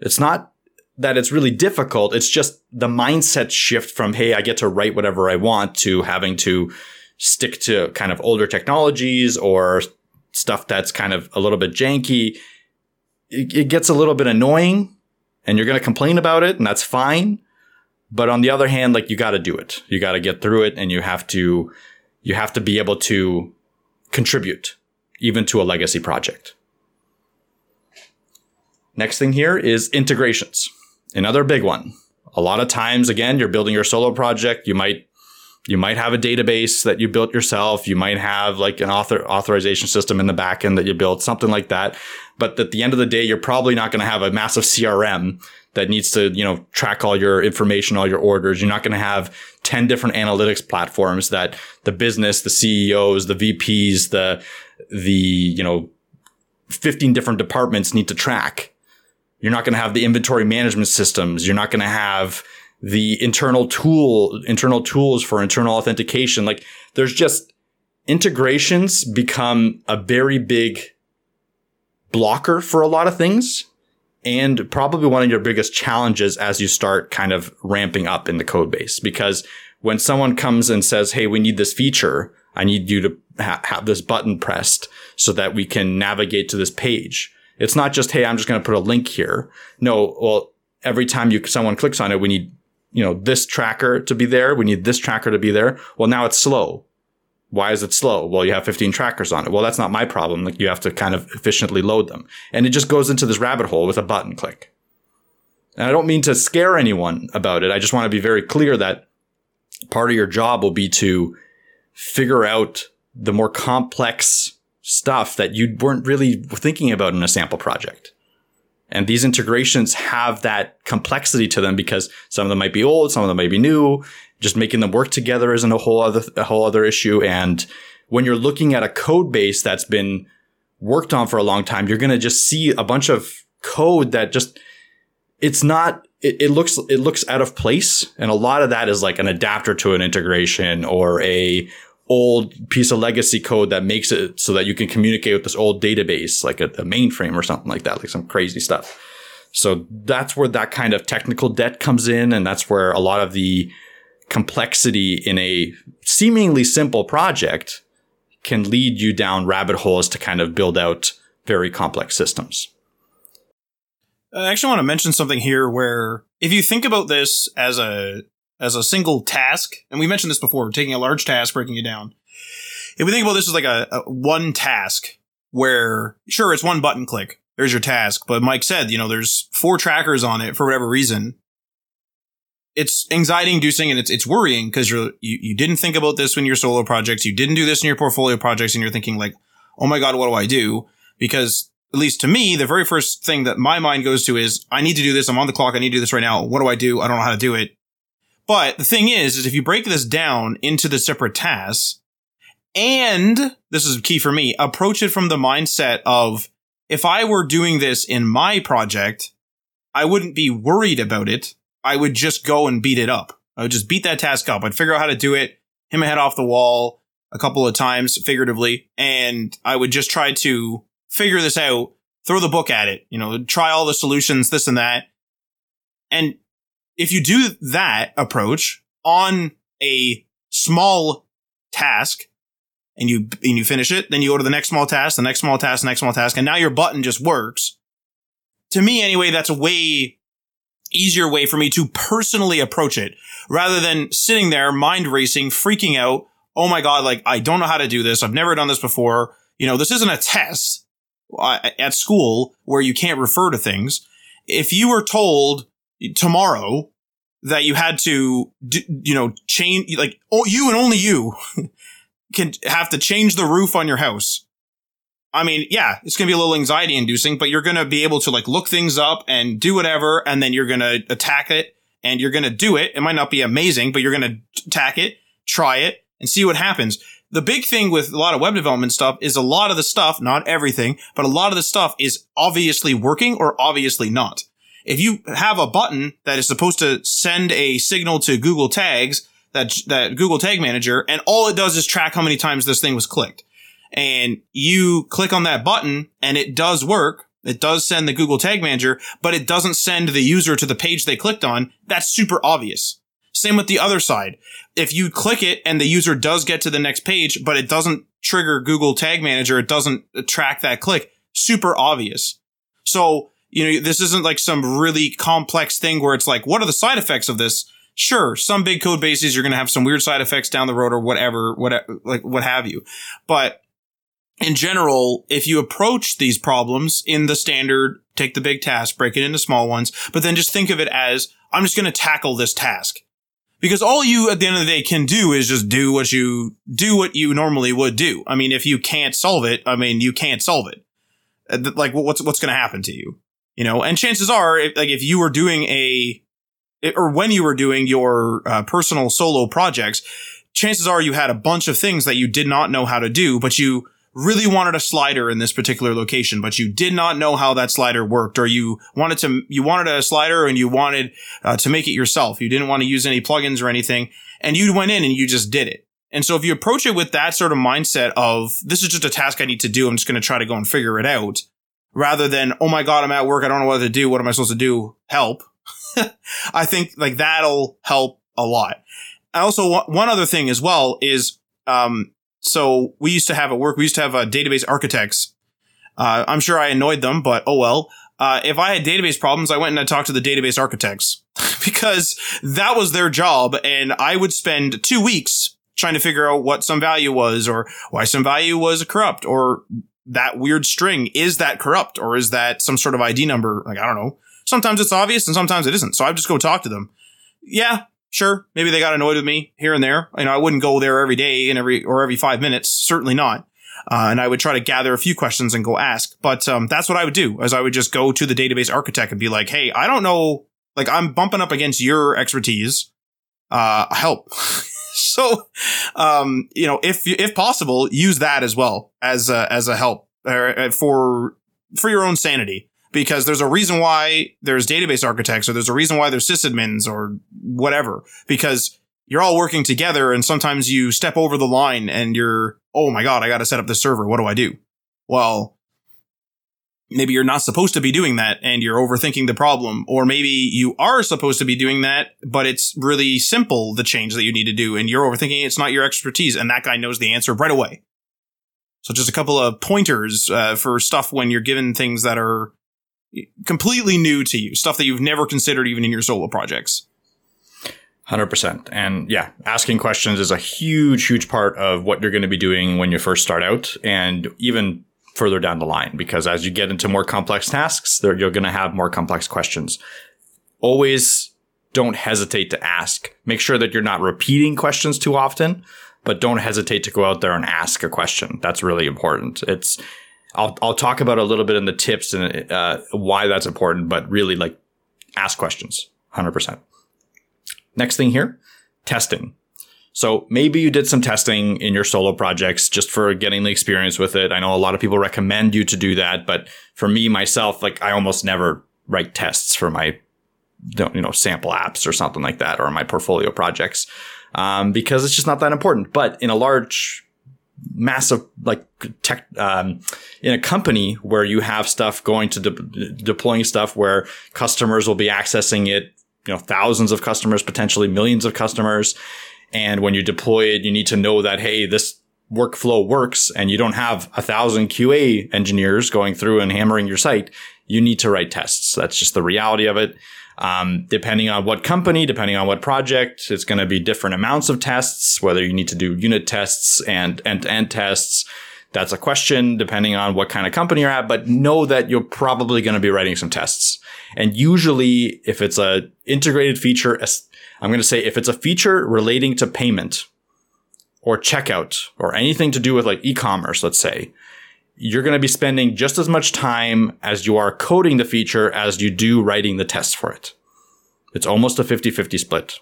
It's not that it's really difficult. It's just the mindset shift from, Hey, I get to write whatever I want to having to stick to kind of older technologies or stuff that's kind of a little bit janky. It, it gets a little bit annoying and you're going to complain about it and that's fine. But on the other hand, like you got to do it. You got to get through it and you have to, you have to be able to contribute even to a legacy project. Next thing here is integrations. Another big one. A lot of times, again, you're building your solo project. You might you might have a database that you built yourself. You might have like an author authorization system in the backend that you built, something like that. But at the end of the day, you're probably not going to have a massive CRM that needs to, you know, track all your information, all your orders. You're not going to have 10 different analytics platforms that the business, the CEOs, the VPs, the, the, you know, 15 different departments need to track. You're not going to have the inventory management systems. You're not going to have the internal tool, internal tools for internal authentication. Like there's just integrations become a very big blocker for a lot of things and probably one of your biggest challenges as you start kind of ramping up in the code base because when someone comes and says, Hey, we need this feature. I need you to ha- have this button pressed so that we can navigate to this page. It's not just, hey, I'm just going to put a link here. No, well, every time you someone clicks on it, we need you know, this tracker to be there. We need this tracker to be there. Well, now it's slow. Why is it slow? Well, you have 15 trackers on it. Well, that's not my problem. Like you have to kind of efficiently load them. And it just goes into this rabbit hole with a button click. And I don't mean to scare anyone about it. I just want to be very clear that part of your job will be to figure out the more complex stuff that you weren't really thinking about in a sample project. And these integrations have that complexity to them because some of them might be old, some of them might be new. Just making them work together isn't a whole other a whole other issue. And when you're looking at a code base that's been worked on for a long time, you're to just see a bunch of code that just it's not it, it, looks it looks out of place and a lot of that is like an adapter to an integration or a old piece of legacy code that makes it so that you can communicate with this old database, like a, a mainframe or something like that, like some crazy stuff. So that's where that kind of technical debt comes in. And that's where a lot of the complexity in a seemingly simple project can lead you down rabbit holes to kind of build out very complex systems. Uh, I actually want to mention something here where if you think about this as a as a single task, and we mentioned this before, taking a large task, breaking it down. If we think about this as like a, a one task where, sure, it's one button click. There's your task. But Mike said, you know, there's four trackers on it for whatever reason. It's anxiety inducing and it's, it's worrying because you're, you, you didn't think about this when your solo projects. You didn't do this in your portfolio projects and you're thinking like, oh my God, what do I do? Because at least to me, the very first thing that my mind goes to is, I need to do this. I'm on the clock. I need to do this right now. What do I do? I don't know how to do it. But the thing is, is if you break this down into the separate tasks, and this is key for me, approach it from the mindset of if I were doing this in my project, I wouldn't be worried about it. I would just go and beat it up. I would just beat that task up. I'd figure out how to do it, hit my head off the wall a couple of times, figuratively, and I would just try to figure this out, throw the book at it, you know, try all the solutions, this and that. And if you do that approach on a small task and you and you finish it, then you go to the next small task, the next small task, the next small task, and now your button just works. To me, anyway, that's a way easier way for me to personally approach it rather than sitting there mind racing, freaking out. Oh my God, like I don't know how to do this. I've never done this before. You know, this isn't a test uh, at school where you can't refer to things. If you were told tomorrow that you had to, you know, change, like, oh, you and only you (laughs) can have to change the roof on your house. I mean, yeah, it's going to be a little anxiety inducing, but you're going to be able to like look things up and do whatever. And then you're going to attack it and you're going to do it. It might not be amazing, but you're going to attack it, try it and see what happens. The big thing with a lot of web development stuff is a lot of the stuff, not everything, but a lot of the stuff is obviously working or obviously not if you have a button that is supposed to send a signal to Google Tags, that that Google Tag Manager, and all it does is track how many times this thing was clicked, and you click on that button and it does work. It does send the Google Tag Manager, but it doesn't send the user to the page they clicked on. That's super obvious. Same with the other side. If you click it and the user does get to the next page, but it doesn't trigger Google Tag Manager, it doesn't track that click. Super obvious. So you know, this isn't like some really complex thing where it's like, what are the side effects of this? Sure, some big code bases, you're going to have some weird side effects down the road or whatever, whatever, like what have you. But in general, if you approach these problems in the standard, take the big task, break it into small ones, but then just think of it as, I'm just going to tackle this task. Because all you at the end of the day can do is just do what you, do what you normally would do. I mean, if you can't solve it, I mean, you can't solve it. Uh, like, what's, what's going to happen to you? You know, and chances are, if, like if you were doing a, or when you were doing your uh, personal solo projects, chances are you had a bunch of things that you did not know how to do, but you really wanted a slider in this particular location, but you did not know how that slider worked, or you wanted to, you wanted a slider and you wanted uh, to make it yourself. You didn't want to use any plugins or anything, and you went in and you just did it. And so if you approach it with that sort of mindset of this is just a task I need to do, I'm just going to try to go and figure it out rather than, oh my God, I'm at work. I don't know what to do. What am I supposed to do? Help. (laughs) I think like that'll help a lot. I also, one other thing as well is, um, so we used to have at work, we used to have uh, database architects. Uh, I'm sure I annoyed them, but oh well. Uh, if I had database problems, I went and I talked to the database architects (laughs) because that was their job. And I would spend two weeks trying to figure out what some value was or why some value was corrupt or that weird string. Is that corrupt or is that some sort of ID number? Like, I don't know. Sometimes it's obvious and sometimes it isn't. So I just go talk to them. Yeah, sure. Maybe they got annoyed with me here and there. You know, I wouldn't go there every day and every, or every five minutes. Certainly not. Uh, and I would try to gather a few questions and go ask. But um, that's what I would do, as I would just go to the database architect and be like, "Hey, I don't know. Like, I'm bumping up against your expertise. Uh, help." (laughs) (laughs) so, um, you know, if if possible, use that as well as a, as a help uh, for for your own sanity. Because there's a reason why there's database architects, or there's a reason why there's sysadmins, or whatever. Because you're all working together and sometimes you step over the line and you're, oh my God, I got to set up this server. What do I do? Well, maybe you're not supposed to be doing that and you're overthinking the problem. Or maybe you are supposed to be doing that, but it's really simple, the change that you need to do. And you're overthinking it's not your expertise. And that guy knows the answer right away. So just a couple of pointers uh, for stuff when you're given things that are completely new to you, stuff that you've never considered even in your solo projects. 100%. And yeah, asking questions is a huge, huge part of what you're going to be doing when you first start out and even further down the line, because as you get into more complex tasks, you're going to have more complex questions. Always don't hesitate to ask. Make sure that you're not repeating questions too often, but don't hesitate to go out there and ask a question. That's really important. It's, I'll, I'll talk about a little bit in the tips and uh, why that's important, but really like ask questions 100%. Next thing here, testing. So maybe you did some testing in your solo projects just for getting the experience with it. I know a lot of people recommend you to do that, but for me myself, like I almost never write tests for my you know sample apps or something like that or my portfolio projects um, because it's just not that important. But in a large massive like tech um, in a company where you have stuff going to de- deploying stuff where customers will be accessing it you know, thousands of customers, potentially millions of customers. And when you deploy it, you need to know that, hey, this workflow works and you don't have a thousand QA engineers going through and hammering your site. You need to write tests. That's just the reality of it. Um, depending on what company, depending on what project, it's going to be different amounts of tests, whether you need to do unit tests and end to end tests. That's a question depending on what kind of company you're at, but know that you're probably going to be writing some tests. And usually if it's a integrated feature, I'm going to say if it's a feature relating to payment or checkout or anything to do with like e-commerce, let's say, you're going to be spending just as much time as you are coding the feature as you do writing the test for it. It's almost a 50-50 split.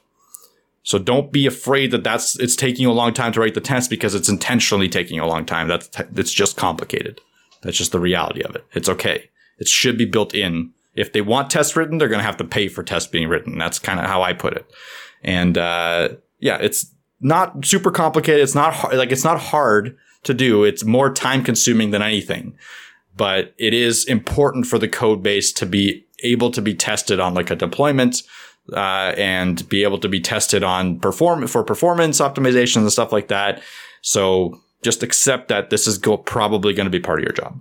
So don't be afraid that that's it's taking you a long time to write the test because it's intentionally taking a long time. That's it's just complicated. That's just the reality of it. It's okay. It should be built in if they want tests written, they're going to have to pay for tests being written. That's kind of how I put it. And, uh, yeah, it's not super complicated. It's not hard, like, it's not hard to do. It's more time consuming than anything, but it is important for the code base to be able to be tested on like a deployment, uh, and be able to be tested on perform for performance optimizations and stuff like that. So just accept that this is go- probably going to be part of your job.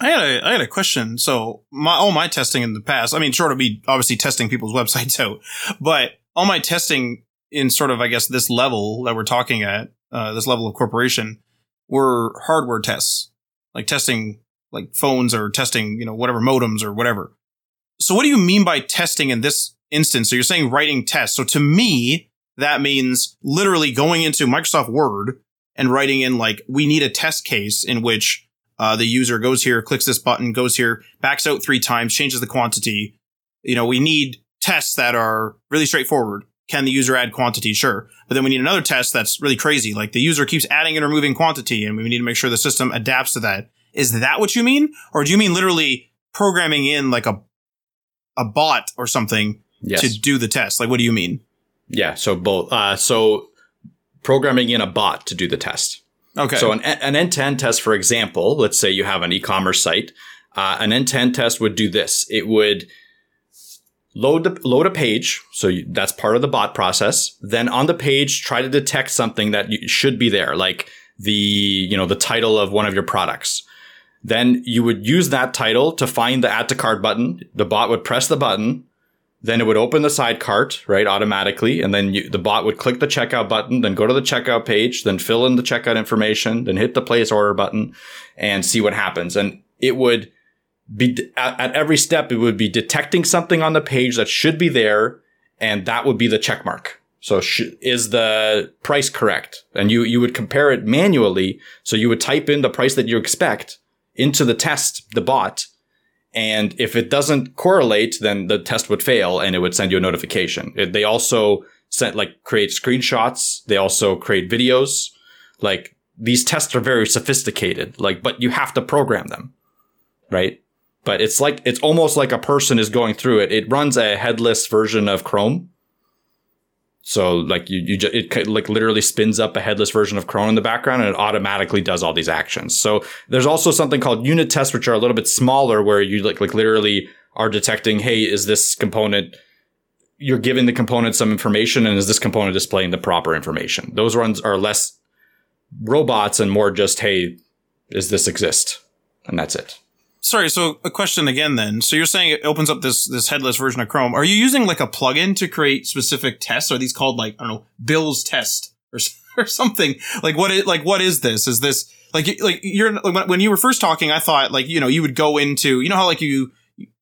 I had a I had a question. So my all my testing in the past, I mean, short of me obviously testing people's (laughs) websites out, but all my testing in sort of I guess this level that we're talking at, uh, this level of corporation, were hardware tests, like testing like phones or testing you know whatever modems or whatever. So what do you mean by testing in this instance? So you're saying writing tests. So to me, that means literally going into Microsoft Word and writing in like we need a test case in which uh, the user goes here, clicks this button, goes here, backs out three times, changes the quantity. You know, we need tests that are really straightforward. Can the user add quantity? Sure. But then we need another test that's really crazy. Like the user keeps adding and removing quantity and we need to make sure the system adapts to that. Is that what you mean? Or do you mean literally programming in like a, a bot or something yes. to do the test? Like, what do you mean? Yeah. So both, uh, so programming in a bot to do the test. Okay. So an, an end-to-end test, for example, let's say you have an e-commerce site, uh, an end-to-end test would do this. It would load the, load a page. So you, that's part of the bot process. Then on the page, try to detect something that should be there, like the, you know, the title of one of your products. Then you would use that title to find the add to cart button. The bot would press the button. Then it would open the side cart, right, automatically. And then you, the bot would click the checkout button, then go to the checkout page, then fill in the checkout information, then hit the place order button and see what happens. And it would be at, at every step, it would be detecting something on the page that should be there. And that would be the check mark. So sh- is the price correct? And you, you would compare it manually. So you would type in the price that you expect into the test, the bot, and if it doesn't correlate, then the test would fail and it would send you a notification. It, they also sent like create screenshots. They also create videos. Like these tests are very sophisticated, like, but you have to program them, right? But it's like, it's almost like a person is going through it. It runs a headless version of Chrome. So like you, you just, it like literally spins up a headless version of Chrome in the background and it automatically does all these actions. So there's also something called unit tests, which are a little bit smaller where you like, like literally are detecting, Hey, is this component, you're giving the component some information and is this component displaying the proper information? Those ones are less robots and more just, Hey, is this exist? And that's it. Sorry, so a question again then. So you're saying it opens up this this headless version of Chrome. Are you using like a plugin to create specific tests? Are these called like I don't know, Bill's test or (laughs) or something? Like what is like what is this? Is this like like you're like when you were first talking, I thought like you know you would go into you know how like you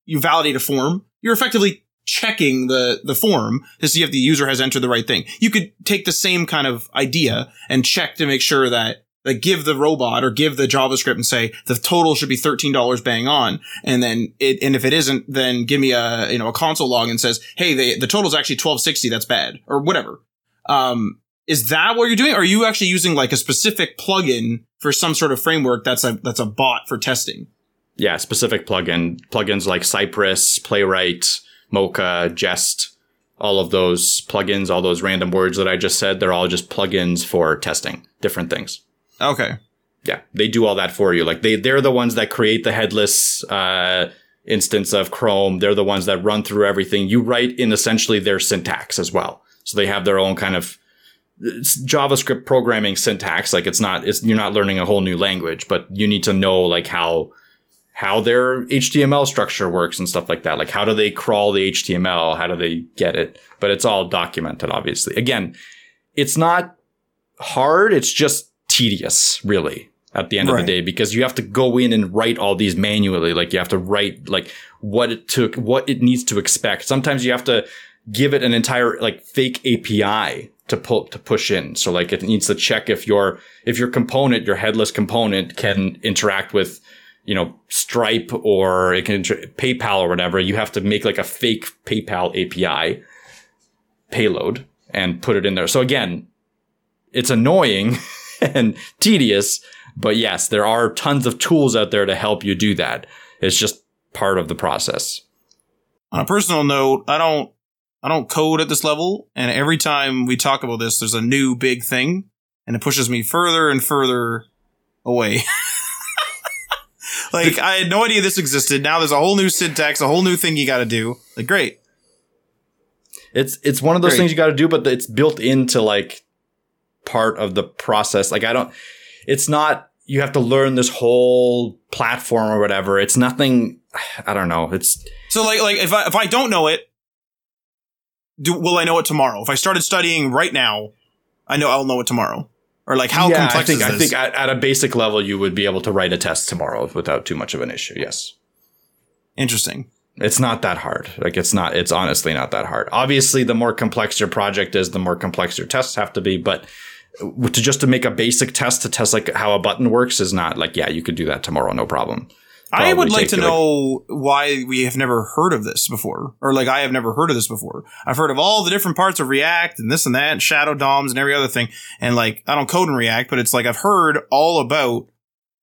you validate a form. You're effectively checking the the form to see if the user has entered the right thing. You could take the same kind of idea and check to make sure that like give the robot or give the JavaScript and say the total should be $13 bang on. And then it, and if it isn't, then give me a, you know, a console log and says, Hey, they, the total is actually 1260. That's bad or whatever. Um, is that what you're doing? Or are you actually using like a specific plugin for some sort of framework that's a, that's a bot for testing? Yeah. Specific plugin, plugins like Cypress, Playwright, Mocha, Jest, all of those plugins, all those random words that I just said, they're all just plugins for testing different things. Okay. Yeah, they do all that for you. Like they they're the ones that create the headless uh, instance of Chrome. They're the ones that run through everything. You write in essentially their syntax as well. So they have their own kind of JavaScript programming syntax. Like it's not it's you're not learning a whole new language, but you need to know like how how their HTML structure works and stuff like that. Like how do they crawl the HTML? How do they get it? But it's all documented, obviously. Again, it's not hard. It's just tedious, really, at the end right. of the day, because you have to go in and write all these manually. Like you have to write like what it took, what it needs to expect. Sometimes you have to give it an entire like fake API to pull to push in. So like it needs to check if your if your component, your headless component, can interact with you know Stripe or it can inter- PayPal or whatever. You have to make like a fake PayPal API payload and put it in there. So again, it's annoying (laughs) (laughs) and tedious. But yes, there are tons of tools out there to help you do that. It's just part of the process. On a personal note, I don't I don't code at this level, and every time we talk about this, there's a new big thing, and it pushes me further and further away. (laughs) like I had no idea this existed. Now there's a whole new syntax, a whole new thing you got to do. Like great. It's it's one of those great. things you got to do, but it's built into like part of the process. Like I don't, it's not, you have to learn this whole platform or whatever. It's nothing, (sighs) I don't know. It's so like, like if I, if I don't know it, do, will I know it tomorrow? If I started studying right now, I know I'll know it tomorrow. Or like how yeah, complex I think, I think at, at a basic level, you would be able to write a test tomorrow without too much of an issue. Yes. Interesting. It's not that hard. Like it's not, it's honestly not that hard. Obviously, the more complex your project is, the more complex your tests have to be, but to just to make a basic test to test like how a button works is not like yeah you could do that tomorrow no problem Probably I would like to know like, why we have never heard of this before, or like I have never heard of this before. I've heard of all the different parts of React and this and that, and Shadow DOMs and every other thing. And like I don't code in React, but it's like I've heard all about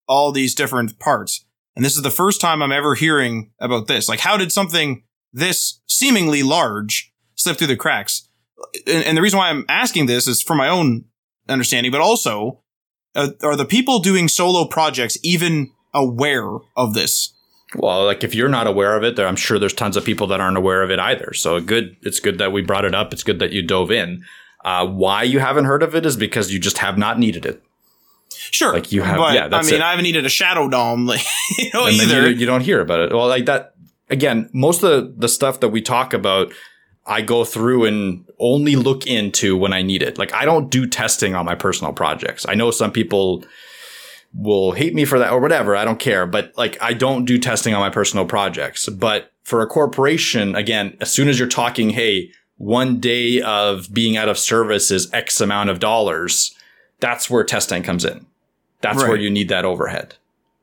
all these different parts. And this is the first time I'm ever hearing about this. Like, how did something this seemingly large slip through the cracks? And, and the reason why I'm asking this is for my own understanding, but also uh, are the people doing solo projects even aware of this? Well, like if you're not aware of it, there I'm sure there's tons of people that aren't aware of it either. So good, it's good that we brought it up. It's good that you dove in. Uh, why you haven't heard of it is because you just have not needed it. Sure, like you have. But, yeah, I mean, it. I haven't needed a shadow DOM, (laughs) like, you know, and either. You, you, don't hear about it. Well, like that. again, most of the, the stuff that we talk about, I go through and only look into when I need it. Like I don't do testing on my personal projects. I know some people will hate me for that or whatever. I don't care. But like I don't do testing on my personal projects. But for a corporation, again, as soon as you're talking, hey, one day of being out of service is X amount of dollars, that's where testing comes in. That's Right. where you need that overhead.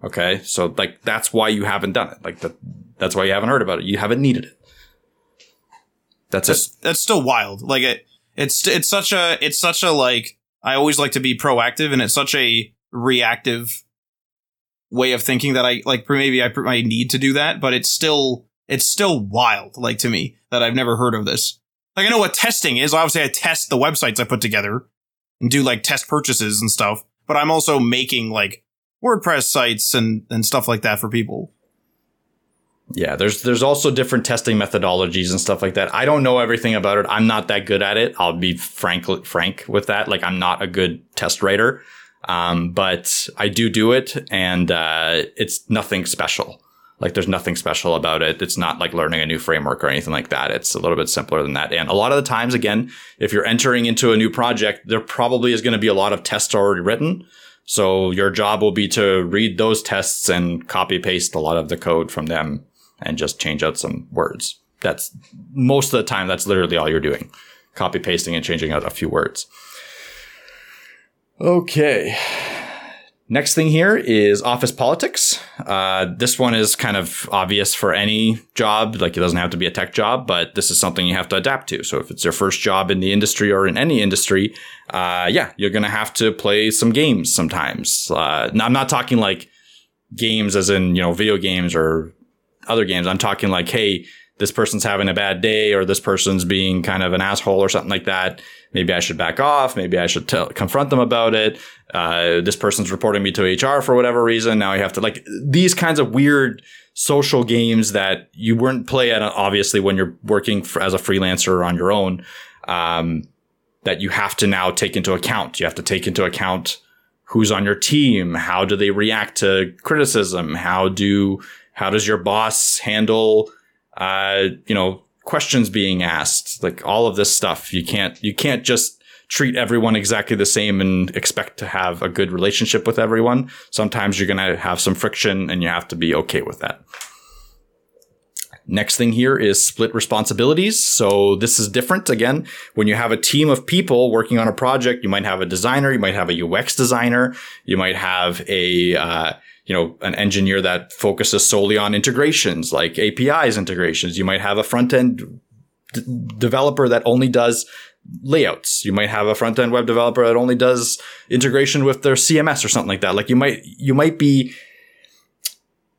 Okay. So like that's why you haven't done it. Like that that's why you haven't heard about it. You haven't needed it. That's it. that's that's still wild. Like it, it's it's such a it's such a like I always like to be proactive, and it's such a reactive way of thinking that I like. Maybe I I need to do that, but it's still it's still wild. Like to me that I've never heard of this. Like I know what testing is. Obviously, I test the websites I put together and do like test purchases and stuff. But I'm also making like WordPress sites and and stuff like that for people. Yeah, there's there's also different testing methodologies and stuff like that. I don't know everything about it. I'm not that good at it. I'll be frank frank with that. Like I'm not a good test writer, um, but I do do it, and uh, it's nothing special. Like there's nothing special about it. It's not like learning a new framework or anything like that. It's a little bit simpler than that. And a lot of the times, again, if you're entering into a new project, there probably is going to be a lot of tests already written. So your job will be to read those tests and copy paste a lot of the code from them and just change out some words. That's most of the time, that's literally all you're doing. Copy pasting and changing out a few words. Okay. Next thing here is office politics. Uh, this one is kind of obvious for any job. Like it doesn't have to be a tech job, but this is something you have to adapt to. So if it's your first job in the industry or in any industry, uh, yeah, you're going to have to play some games sometimes. Uh, now I'm not talking like games as in, you know, video games or other games. I'm talking like, hey, this person's having a bad day or this person's being kind of an asshole or something like that. Maybe I should back off. Maybe I should tell, confront them about it. Uh, this person's reporting me to HR for whatever reason. Now I have to like these kinds of weird social games that you wouldn't play at obviously when you're working for, as a freelancer on your own. Um, that you have to now take into account. You have to take into account who's on your team. How do they react to criticism? How do how does your boss handle uh, you know questions being asked? Like all of this stuff. You can't you can't just treat everyone exactly the same and expect to have a good relationship with everyone. Sometimes you're going to have some friction and you have to be okay with that. Next thing here is split responsibilities. So this is different. Again, when you have a team of people working on a project, you might have a designer, you might have a UX designer, you might have a, uh, you know, an engineer that focuses solely on integrations like APIs integrations. You might have a front end d- developer that only does layouts. You might have a front end web developer that only does integration with their CMS or something like that. Like you might, you might be,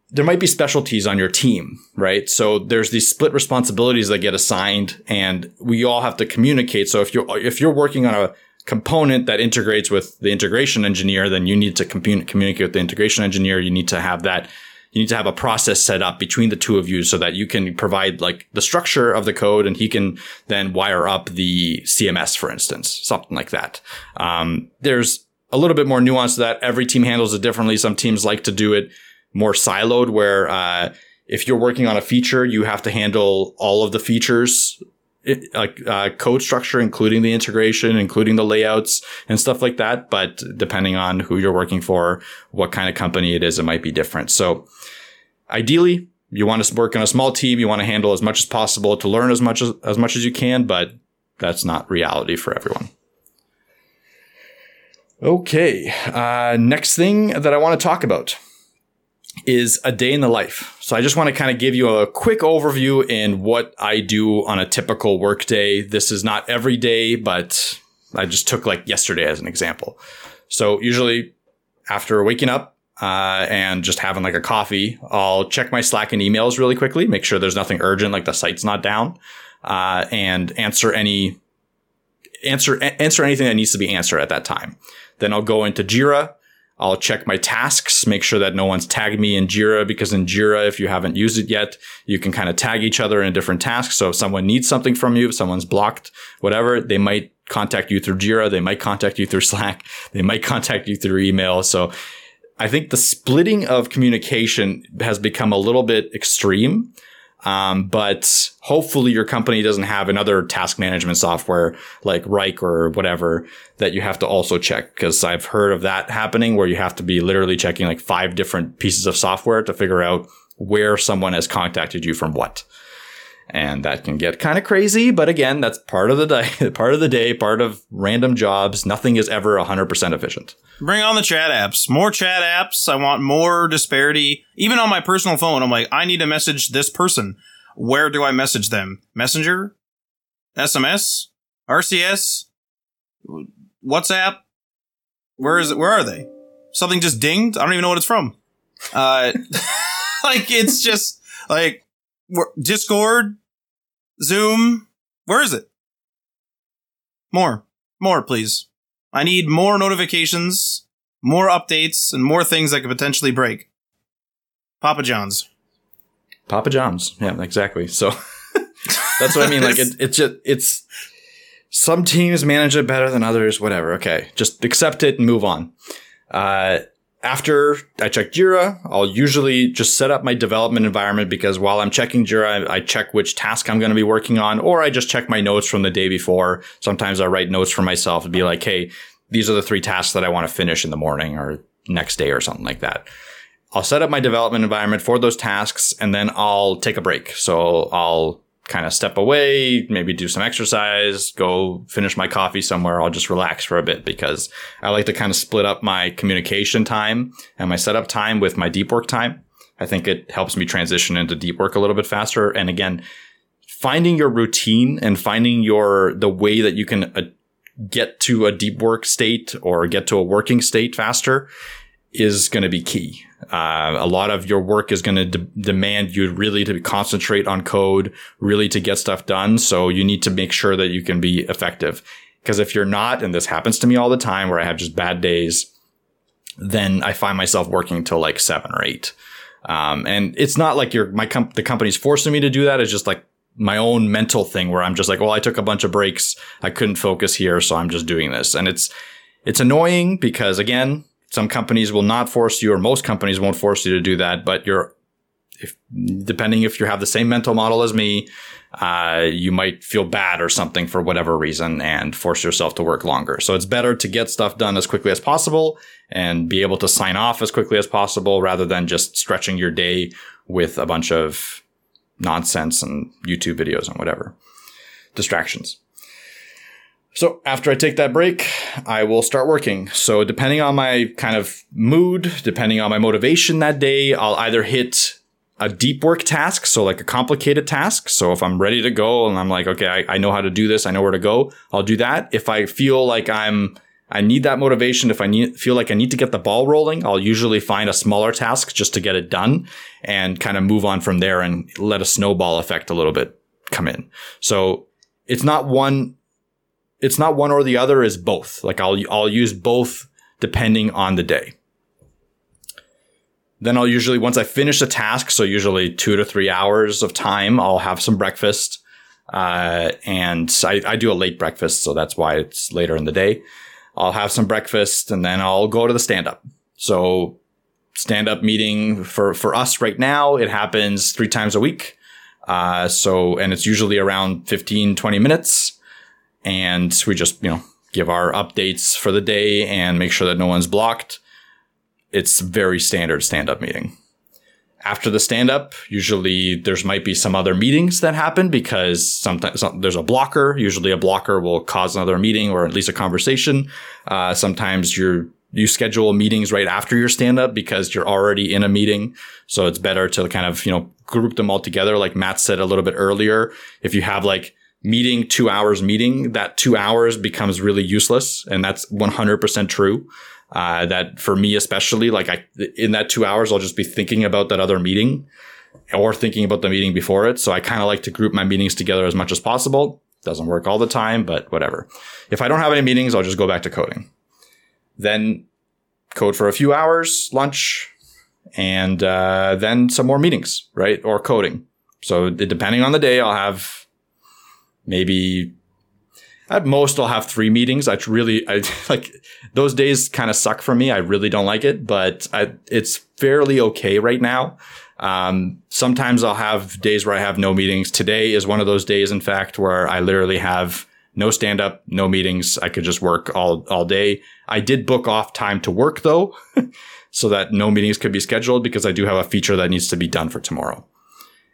there might be specialties on your team, right? So there's these split responsibilities that get assigned and we all have to communicate. So if you're, if you're working on a component that integrates with the integration engineer, then you need to commun- communicate with the integration engineer. You need to have that, you need to have a process set up between the two of you so that you can provide like the structure of the code and he can then wire up the CMS, for instance, something like that. Um, there's a little bit more nuance to that. Every team handles it differently. Some teams like to do it more siloed where uh, if you're working on a feature, you have to handle all of the features, like uh, code structure, including the integration, including the layouts and stuff like that. But depending on who you're working for, what kind of company it is, it might be different. So ideally, you want to work in a small team. You want to handle as much as possible to learn as much as, as much as you can, but that's not reality for everyone. Okay. Uh, next thing that I want to talk about is a day in the life. So I just want to kind of give you a quick overview in what I do on a typical workday. This is not every day, but I just took like yesterday as an example. So usually after waking up uh, and just having like a coffee, I'll check my Slack and emails really quickly, make sure there's nothing urgent, like the site's not down, uh, and answer any answer answer anything that needs to be answered at that time. Then I'll go into Jira. I'll check my tasks, make sure that no one's tagged me in Jira because in Jira, if you haven't used it yet, you can kind of tag each other in different tasks. So if someone needs something from you, if someone's blocked, whatever, they might contact you through Jira. They might contact you through (laughs) Slack. They might contact you through email. So I think the splitting of communication has become a little bit extreme. Um, but hopefully your company doesn't have another task management software like Wrike or whatever that you have to also check. Cause I've heard of that happening where you have to be literally checking like five different pieces of software to figure out where someone has contacted you from what. And that can get kind of crazy, but again, that's part of the day, (laughs) part of the day, part of random jobs. Nothing is ever 100% efficient. Bring on the chat apps. More chat apps. I want more disparity. Even on my personal phone, I'm like, I need to message this person. Where do I message them? Messenger? SMS? RCS? WhatsApp? Where is it? Where are they? Something just dinged? I don't even know what it's from. Uh, (laughs) like it's just like Discord, Zoom. Where is it? More, more, please. I need more notifications, more updates, and more things that could potentially break. Papa John's. Papa John's. Yeah, exactly. So (laughs) that's what I mean. Like it, it's just it's some teams manage it better than others. Whatever. Okay, just accept it and move on. Uh, after I check Jira, I'll usually just set up my development environment because while I'm checking Jira, I, check which task I'm going to be working on, or I just check my notes from the day before. Sometimes I write notes for myself and be like, hey, these are the three tasks that I want to finish in the morning or next day or something like that. I'll set up my development environment for those tasks and then I'll take a break. So I'll kind of step away, maybe do some exercise, go finish my coffee somewhere. I'll just relax for a bit because I like to kind of split up my communication time and my setup time with my deep work time. I think it helps me transition into deep work a little bit faster. And again, finding your routine and finding your, the way that you can uh, get to a deep work state or get to a working state faster is going to be key. Uh, a lot of your work is going to de- demand you really to concentrate on code, really to get stuff done. So you need to make sure that you can be effective. Because if you're not, and this happens to me all the time where I have just bad days, then I find myself working till like seven or eight. Um, and it's not like you're, my com- the company's forcing me to do that. It's just like my own mental thing where I'm just like, well, I took a bunch of breaks. I couldn't focus here. So I'm just doing this. And it's, it's annoying because again, some companies will not force you, or most companies won't force you to do that. But you're, if, depending if you have the same mental model as me, uh, you might feel bad or something for whatever reason and force yourself to work longer. So it's better to get stuff done as quickly as possible and be able to sign off as quickly as possible rather than just stretching your day with a bunch of nonsense and YouTube videos and whatever distractions. So after I take that break, I will start working. So depending on my kind of mood, depending on my motivation that day, I'll either hit a deep work task, so like a complicated task. So if I'm ready to go and I'm like, okay, I, I know how to do this, I know where to go, I'll do that. If I feel like I'm I need that motivation. If I need, feel like I need to get the ball rolling, I'll usually find a smaller task just to get it done and kind of move on from there and let a snowball effect a little bit come in. So it's not one it's not one or the other is both. Like I'll, I'll use both depending on the day. Then I'll usually, once I finish a task, so usually two to three hours of time, I'll have some breakfast. Uh, and I, I do a late breakfast, so that's why it's later in the day. I'll have some breakfast and then I'll go to the stand up. So stand up meeting for, for us right now, it happens three times a week. Uh, so, and it's usually around 15, 20 minutes and we just, you know, give our updates for the day and make sure that no one's blocked. It's very standard stand up meeting. After the stand up, usually there's might be some other meetings that happen because sometimes there's a blocker. Usually a blocker will cause another meeting or at least a conversation. Uh, sometimes you're you schedule meetings right after your stand up because you're already in a meeting. So it's better to kind of, you know, group them all together. Like Matt said a little bit earlier. If you have like meeting two hours meeting, that two hours becomes really useless. And that's 100% true. Uh, that for me, especially, like I, in that two hours, I'll just be thinking about that other meeting or thinking about the meeting before it. So I kind of like to group my meetings together as much as possible. Doesn't work all the time, but whatever. If I don't have any meetings, I'll just go back to coding. Then code for a few hours, lunch, and uh, then some more meetings, right? Or coding. So depending on the day, I'll have maybe at most I'll have three meetings. I really, I (laughs) like those days kind of suck for me. I really don't like it, but I, it's fairly okay right now. Um, sometimes I'll have days where I have no meetings. Today is one of those days, in fact, where I literally have no stand up, no meetings. I could just work all, all day. I did book off time to work though, (laughs) so that no meetings could be scheduled because I do have a feature that needs to be done for tomorrow.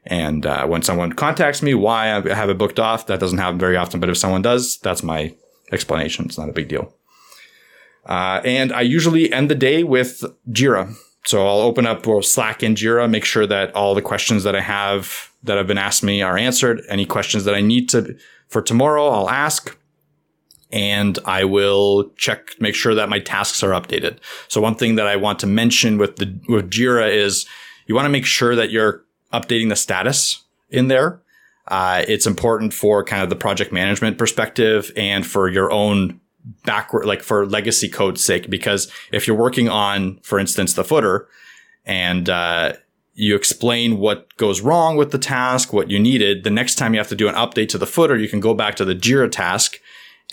And uh, when someone contacts me why I have it booked off, that doesn't happen very often. But if someone does, that's my explanation. It's not a big deal. Uh, and I usually end the day with Jira. So I'll open up Slack in Jira, make sure that all the questions that I have that have been asked me are answered. Any questions that I need to for tomorrow, I'll ask and I will check, make sure that my tasks are updated. So one thing that I want to mention with the, with Jira is you want to make sure that you're updating the status in there. Uh, it's important for kind of the project management perspective and for your own backward, like for legacy code's sake, because if you're working on, for instance, the footer and, uh, you explain what goes wrong with the task, what you needed. The next time you have to do an update to the footer, you can go back to the Jira task.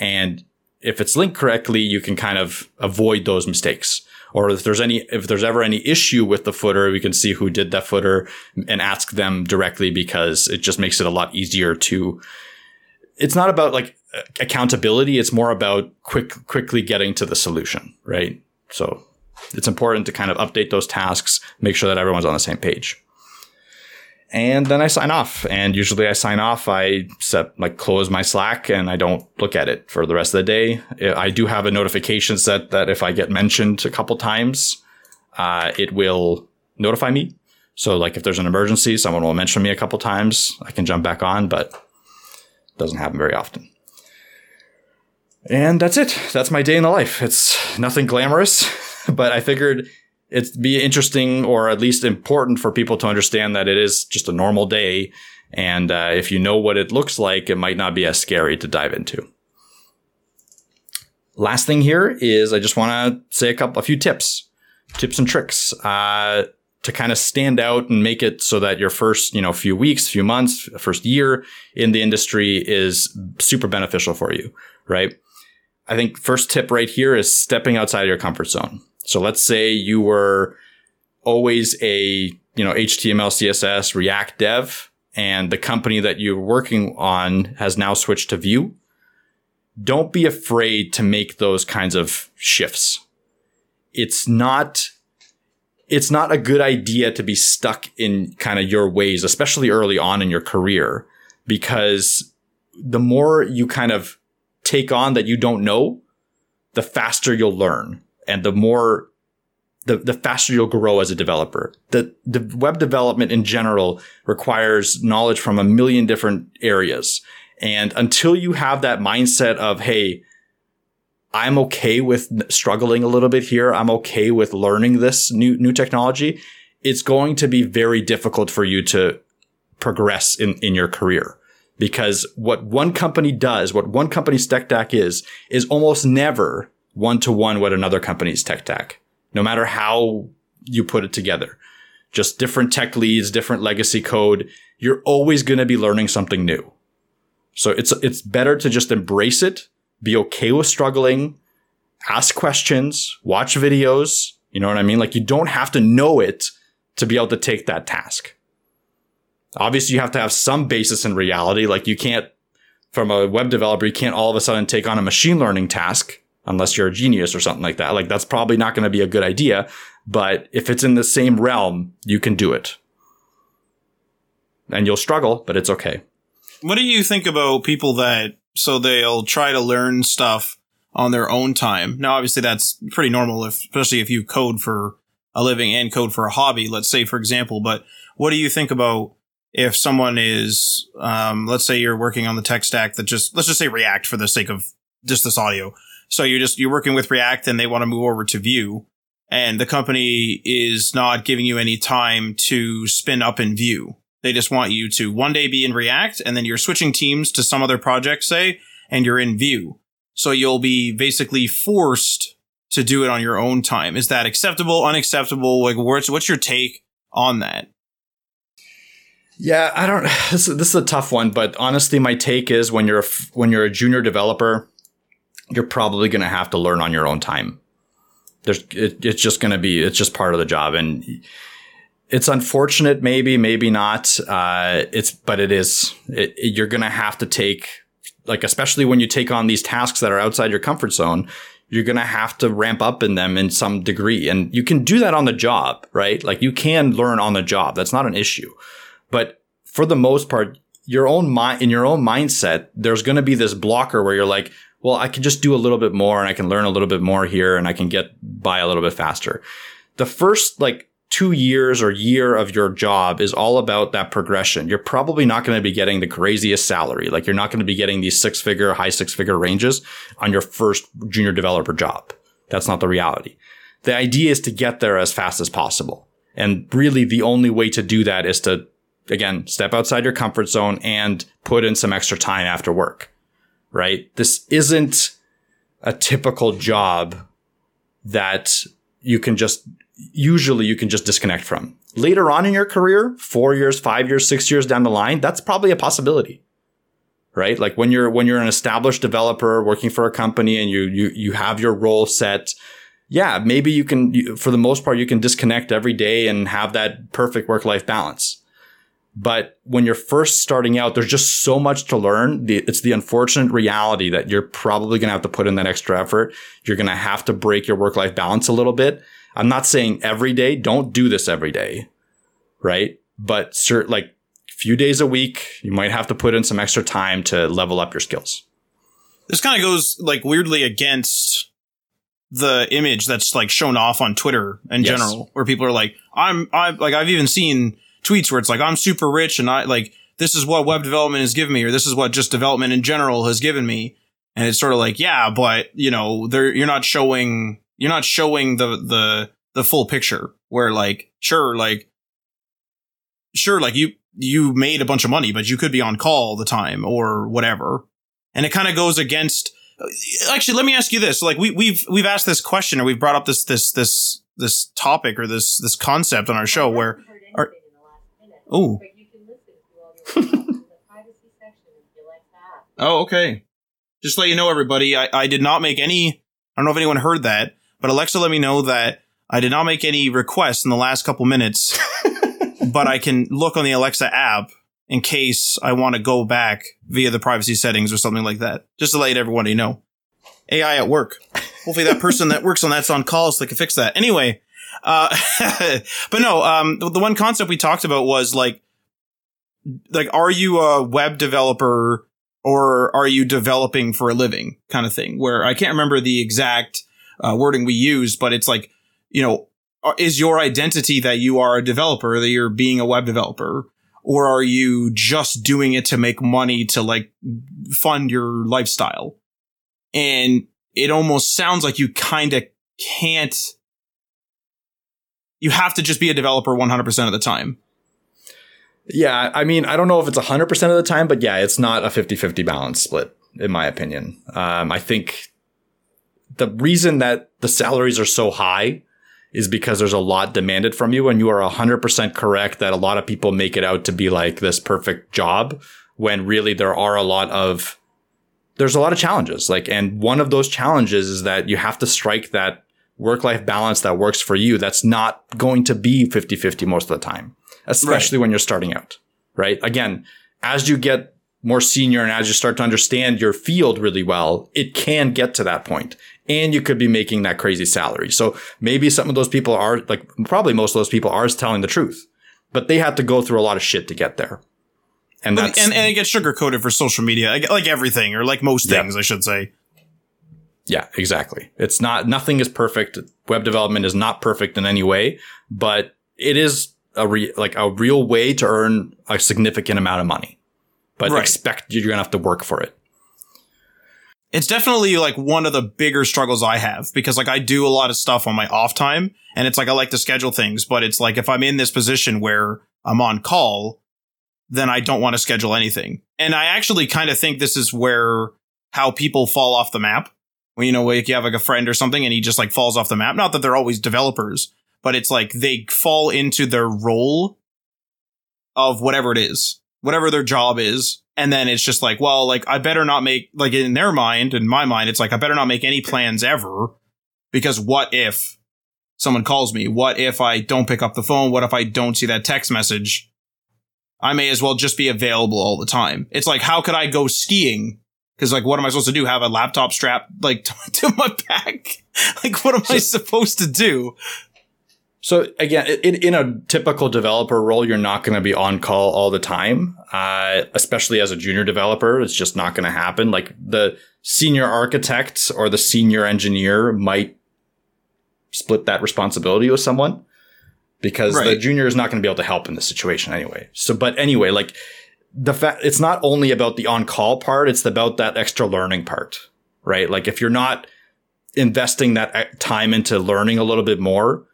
And if it's linked correctly, you can kind of avoid those mistakes. Or if there's any, if there's ever any issue with the footer, we can see who did that footer and ask them directly because it just makes it a lot easier to, it's not about like accountability. It's more about quick, quickly getting to the solution, right? So it's important to kind of update those tasks, make sure that everyone's on the same page. And then I sign off. And usually I sign off, I set like close my Slack and I don't look at it for the rest of the day. I do have a notification set that if I get mentioned a couple times, uh, it will notify me. So like if there's an emergency, someone will mention me a couple times, I can jump back on, but it doesn't happen very often. And that's it. That's my day in the life. It's nothing glamorous. (laughs) but I figured it'd be interesting or at least important for people to understand that it is just a normal day. And uh, if you know what it looks like, it might not be as scary to dive into. Last thing here is I just want to say a couple, a few tips, tips and tricks uh, to kind of stand out and make it so that your first, you know, few weeks, few months, first year in the industry is super beneficial for you, right? I think first tip right here is stepping outside of your comfort zone. So let's say you were always a, you know, HTML, CSS, React dev, and the company that you're working on has now switched to Vue. Don't be afraid to make those kinds of shifts. It's not, it's not a good idea to be stuck in kind of your ways, especially early on in your career, because the more you kind of take on that you don't know, the faster you'll learn and the more the, the faster you'll grow as a developer. The, the web development in general requires knowledge from a million different areas. And until you have that mindset of, Hey, I'm okay with struggling a little bit here. I'm okay with learning this new, new technology. It's going to be very difficult for you to progress in, in your career because what one company does, what one company's tech stack is, is almost never one to one what another company's tech stack, no matter how you put it together. Just different tech leads, different legacy code. You're always going to be learning something new. So it's, it's better to just embrace it, be okay with struggling, ask questions, watch videos. You know what I mean? Like you don't have to know it to be able to take that task. Obviously, you have to have some basis in reality. Like you can't, from a web developer, you can't all of a sudden take on a machine learning task unless you're a genius or something like that. Like that's probably not going to be a good idea. But if it's in the same realm, you can do it. And you'll struggle, but it's okay. What do you think about people that, so they'll try to learn stuff on their own time? Now, obviously that's pretty normal, if, especially if you code for a living and code for a hobby, let's say, for example. But what do you think about if someone is, um, let's say you're working on the tech stack that just, let's just say React for the sake of just this audio. So you're just, you're working with React and they want to move over to Vue and the company is not giving you any time to spin up in Vue. They just want you to one day be in React and then you're switching teams to some other project, say, and you're in Vue. So you'll be basically forced to do it on your own time. Is that acceptable, unacceptable? Like, what's, what's your take on that? Yeah, I don't. (sighs) This, is a tough one, but honestly, my take is when you're a, when you're a junior developer, you're probably going to have to learn on your own time. There's, it, it's just going to be, it's just part of the job, and it's unfortunate, maybe, maybe not. Uh, it's, but it is, it, it, you're going to have to take, like, especially when you take on these tasks that are outside your comfort zone, you're going to have to ramp up in them in some degree. And you can do that on the job, right? Like you can learn on the job. That's not an issue. But for the most part, your own mind, in your own mindset, there's going to be this blocker where you're like, well, I can just do a little bit more and I can learn a little bit more here and I can get by a little bit faster. The first like two years or year of your job is all about that progression. You're probably not going to be getting the craziest salary. Like you're not going to be getting these six figure, high six figure ranges on your first junior developer job. That's not the reality. The idea is to get there as fast as possible. And really the only way to do that is to, again, step outside your comfort zone and put in some extra time after work, right? This isn't a typical job that you can just usually you can just disconnect from. Later on in your career, four years, five years, six years down the line, that's probably a possibility. Right? Like when you're when you're an established developer working for a company and you you you have your role set, yeah, maybe you can you, for the most part you can disconnect every day and have that perfect work-life balance. But when you're first starting out, there's just so much to learn. It's the unfortunate reality that you're probably going to have to put in that extra effort. You're going to have to break your work-life balance a little bit. I'm not saying every day. Don't do this every day, right? But cert, like a few days a week, you might have to put in some extra time to level up your skills. This kind of goes like weirdly against the image that's like shown off on Twitter in yes. general, where people are like, I'm, I like, I've even seen tweets where it's like, I'm super rich and I like, this is what web development has given me, or this is what just development in general has given me. And it's sort of like, yeah, but you know, there, you're not showing you're not showing the the the full picture where like sure like sure like you you made a bunch of money but you could be on call all the time or whatever and it kind of goes against actually let me ask you this like we we've we've asked this question or we've brought up this this this this topic or this this concept on our show where oh (laughs) oh okay just let you know everybody I, I did not make any i don't know if anyone heard that but Alexa let me know that I did not make any requests in the last couple minutes, (laughs) but I can look on the Alexa app in case I want to go back via the privacy settings or something like that, just to let everybody know. AI at work. Hopefully that person that works on that's on call so they can fix that. Anyway, uh, (laughs) but no, um, the one concept we talked about was like, like, are you a web developer or are you developing for a living kind of thing where I can't remember the exact uh, wording we used, but it's like, you know, uh, is your identity that you are a developer, that you're being a web developer, or are you just doing it to make money to like fund your lifestyle? And it almost sounds like you kind of can't, you have to just be a developer 100% of the time. Yeah, I mean, I don't know if it's 100% of the time, but yeah, it's not a 50 50 balance split, in my opinion. Um, I think the reason that the salaries are so high is because there's a lot demanded from you and you are 100% correct that a lot of people make it out to be like this perfect job when really there are a lot of there's a lot of challenges like and one of those challenges is that you have to strike that work life balance that works for you that's not going to be 50-50 most of the time especially right. when you're starting out right again as you get more senior and as you start to understand your field really well, it can get to that point and you could be making that crazy salary. So maybe some of those people are like, probably most of those people are telling the truth, but they had to go through a lot of shit to get there. And that's, and, and it gets sugar coated for social media, like everything or like most things, yeah. I should say. Yeah, exactly. It's not, nothing is perfect. Web development is not perfect in any way, but it is a re, like a real way to earn a significant amount of money, but right. expect you're going to have to work for it it's definitely like one of the bigger struggles I have because like I do a lot of stuff on my off time and it's like I like to schedule things, but it's like if I'm in this position where I'm on call, then I don't want to schedule anything. And I actually kind of think this is where how people fall off the map. When you know, like you have like a friend or something and he just like falls off the map. Not that they're always developers, but it's like they fall into their role of whatever it is, whatever their job is, and then it's just like, well, like I better not make like in their mind, in my mind, it's like I better not make any plans ever because what if someone calls me? What if I don't pick up the phone? What if I don't see that text message? I may as well just be available all the time. It's like, how could I go skiing? Cause like, what am I supposed to do? Have a laptop strapped like (laughs) to my back? (laughs) like, what am I supposed to do? So again, in, in a typical developer role, you're not going to be on call all the time, uh, especially as a junior developer. It's just not going to happen. Like the senior architect or the senior engineer might split that responsibility with someone because right. the junior is not going to be able to help in this situation anyway. So, but anyway, like the fact it's not only about the on call part, it's about that extra learning part, right? Like if you're not investing that uh, time into learning a little bit more,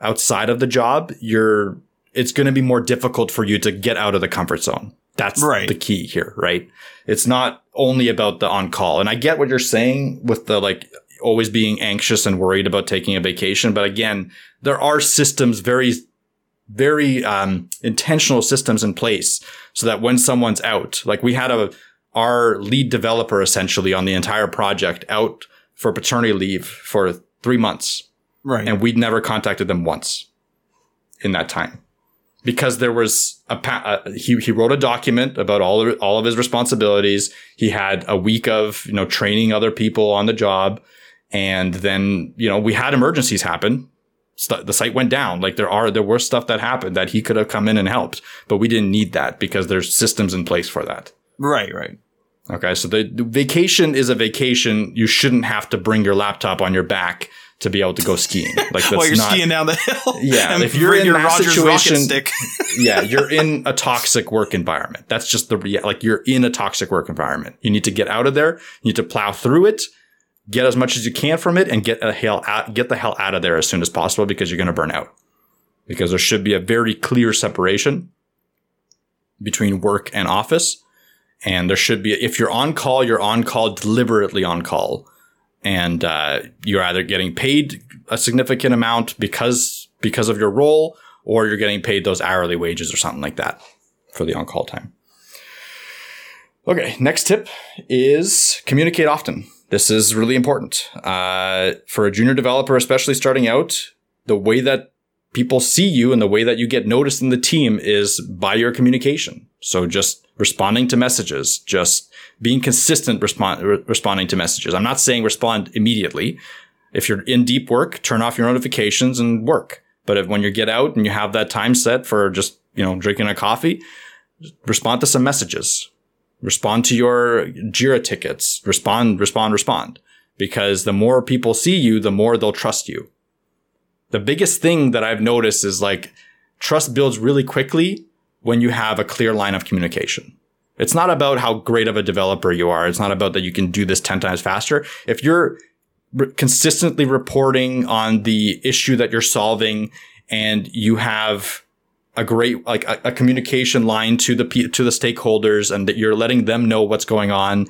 outside of the job, you're it's going to be more difficult for you to get out of the comfort zone. That's right. the key here, right? It's not only about the on call. And I get what you're saying with the like always being anxious and worried about taking a vacation. But again, there are systems, very, very um, intentional systems in place so that when someone's out, like we had a, our lead developer essentially on the entire project out for paternity leave for three months. Right. And we'd never contacted them once in that time because there was a uh, he he wrote a document about all of, all of his responsibilities. He had a week of you know training other people on the job, and then you know we had emergencies happen. The site went down. Like there are there were stuff that happened that he could have come in and helped, but we didn't need that because there's systems in place for that. Right. Right. Okay, so the, the vacation is a vacation. You shouldn't have to bring your laptop on your back to be able to go skiing. (laughs) Like that's While you're not, skiing down the (laughs) hill. Yeah, if you're in your that Rogers situation, (laughs) yeah, you're in a toxic work environment. That's just the like you're in a toxic work environment. You need to get out of there. You need to plow through it, get as much as you can from it, and get the hell out, get the hell out of there as soon as possible because you're going to burn out. Because there should be a very clear separation between work and office. And there should be, if you're on call, you're on call deliberately on call and uh, you're either getting paid a significant amount because because of your role, or you're getting paid those hourly wages or something like that for the on-call time. Okay, next tip is communicate often. This is really important uh, for a junior developer, especially starting out. The way that people see you and the way that you get noticed in the team is by your communication. So just responding to messages, just being consistent respond, re- responding to messages. I'm not saying respond immediately. If you're in deep work, turn off your notifications and work. But if, when you get out and you have that time set for just, you know, drinking a coffee, respond to some messages. Respond to your Jira tickets. Respond, respond, respond. Because the more people see you, the more they'll trust you. The biggest thing that I've noticed is like trust builds really quickly when you have a clear line of communication. It's not about how great of a developer you are. It's not about that you can do this 10 times faster. If you're re- consistently reporting on the issue that you're solving and you have a great, like a, a communication line to the, to the stakeholders and that you're letting them know what's going on,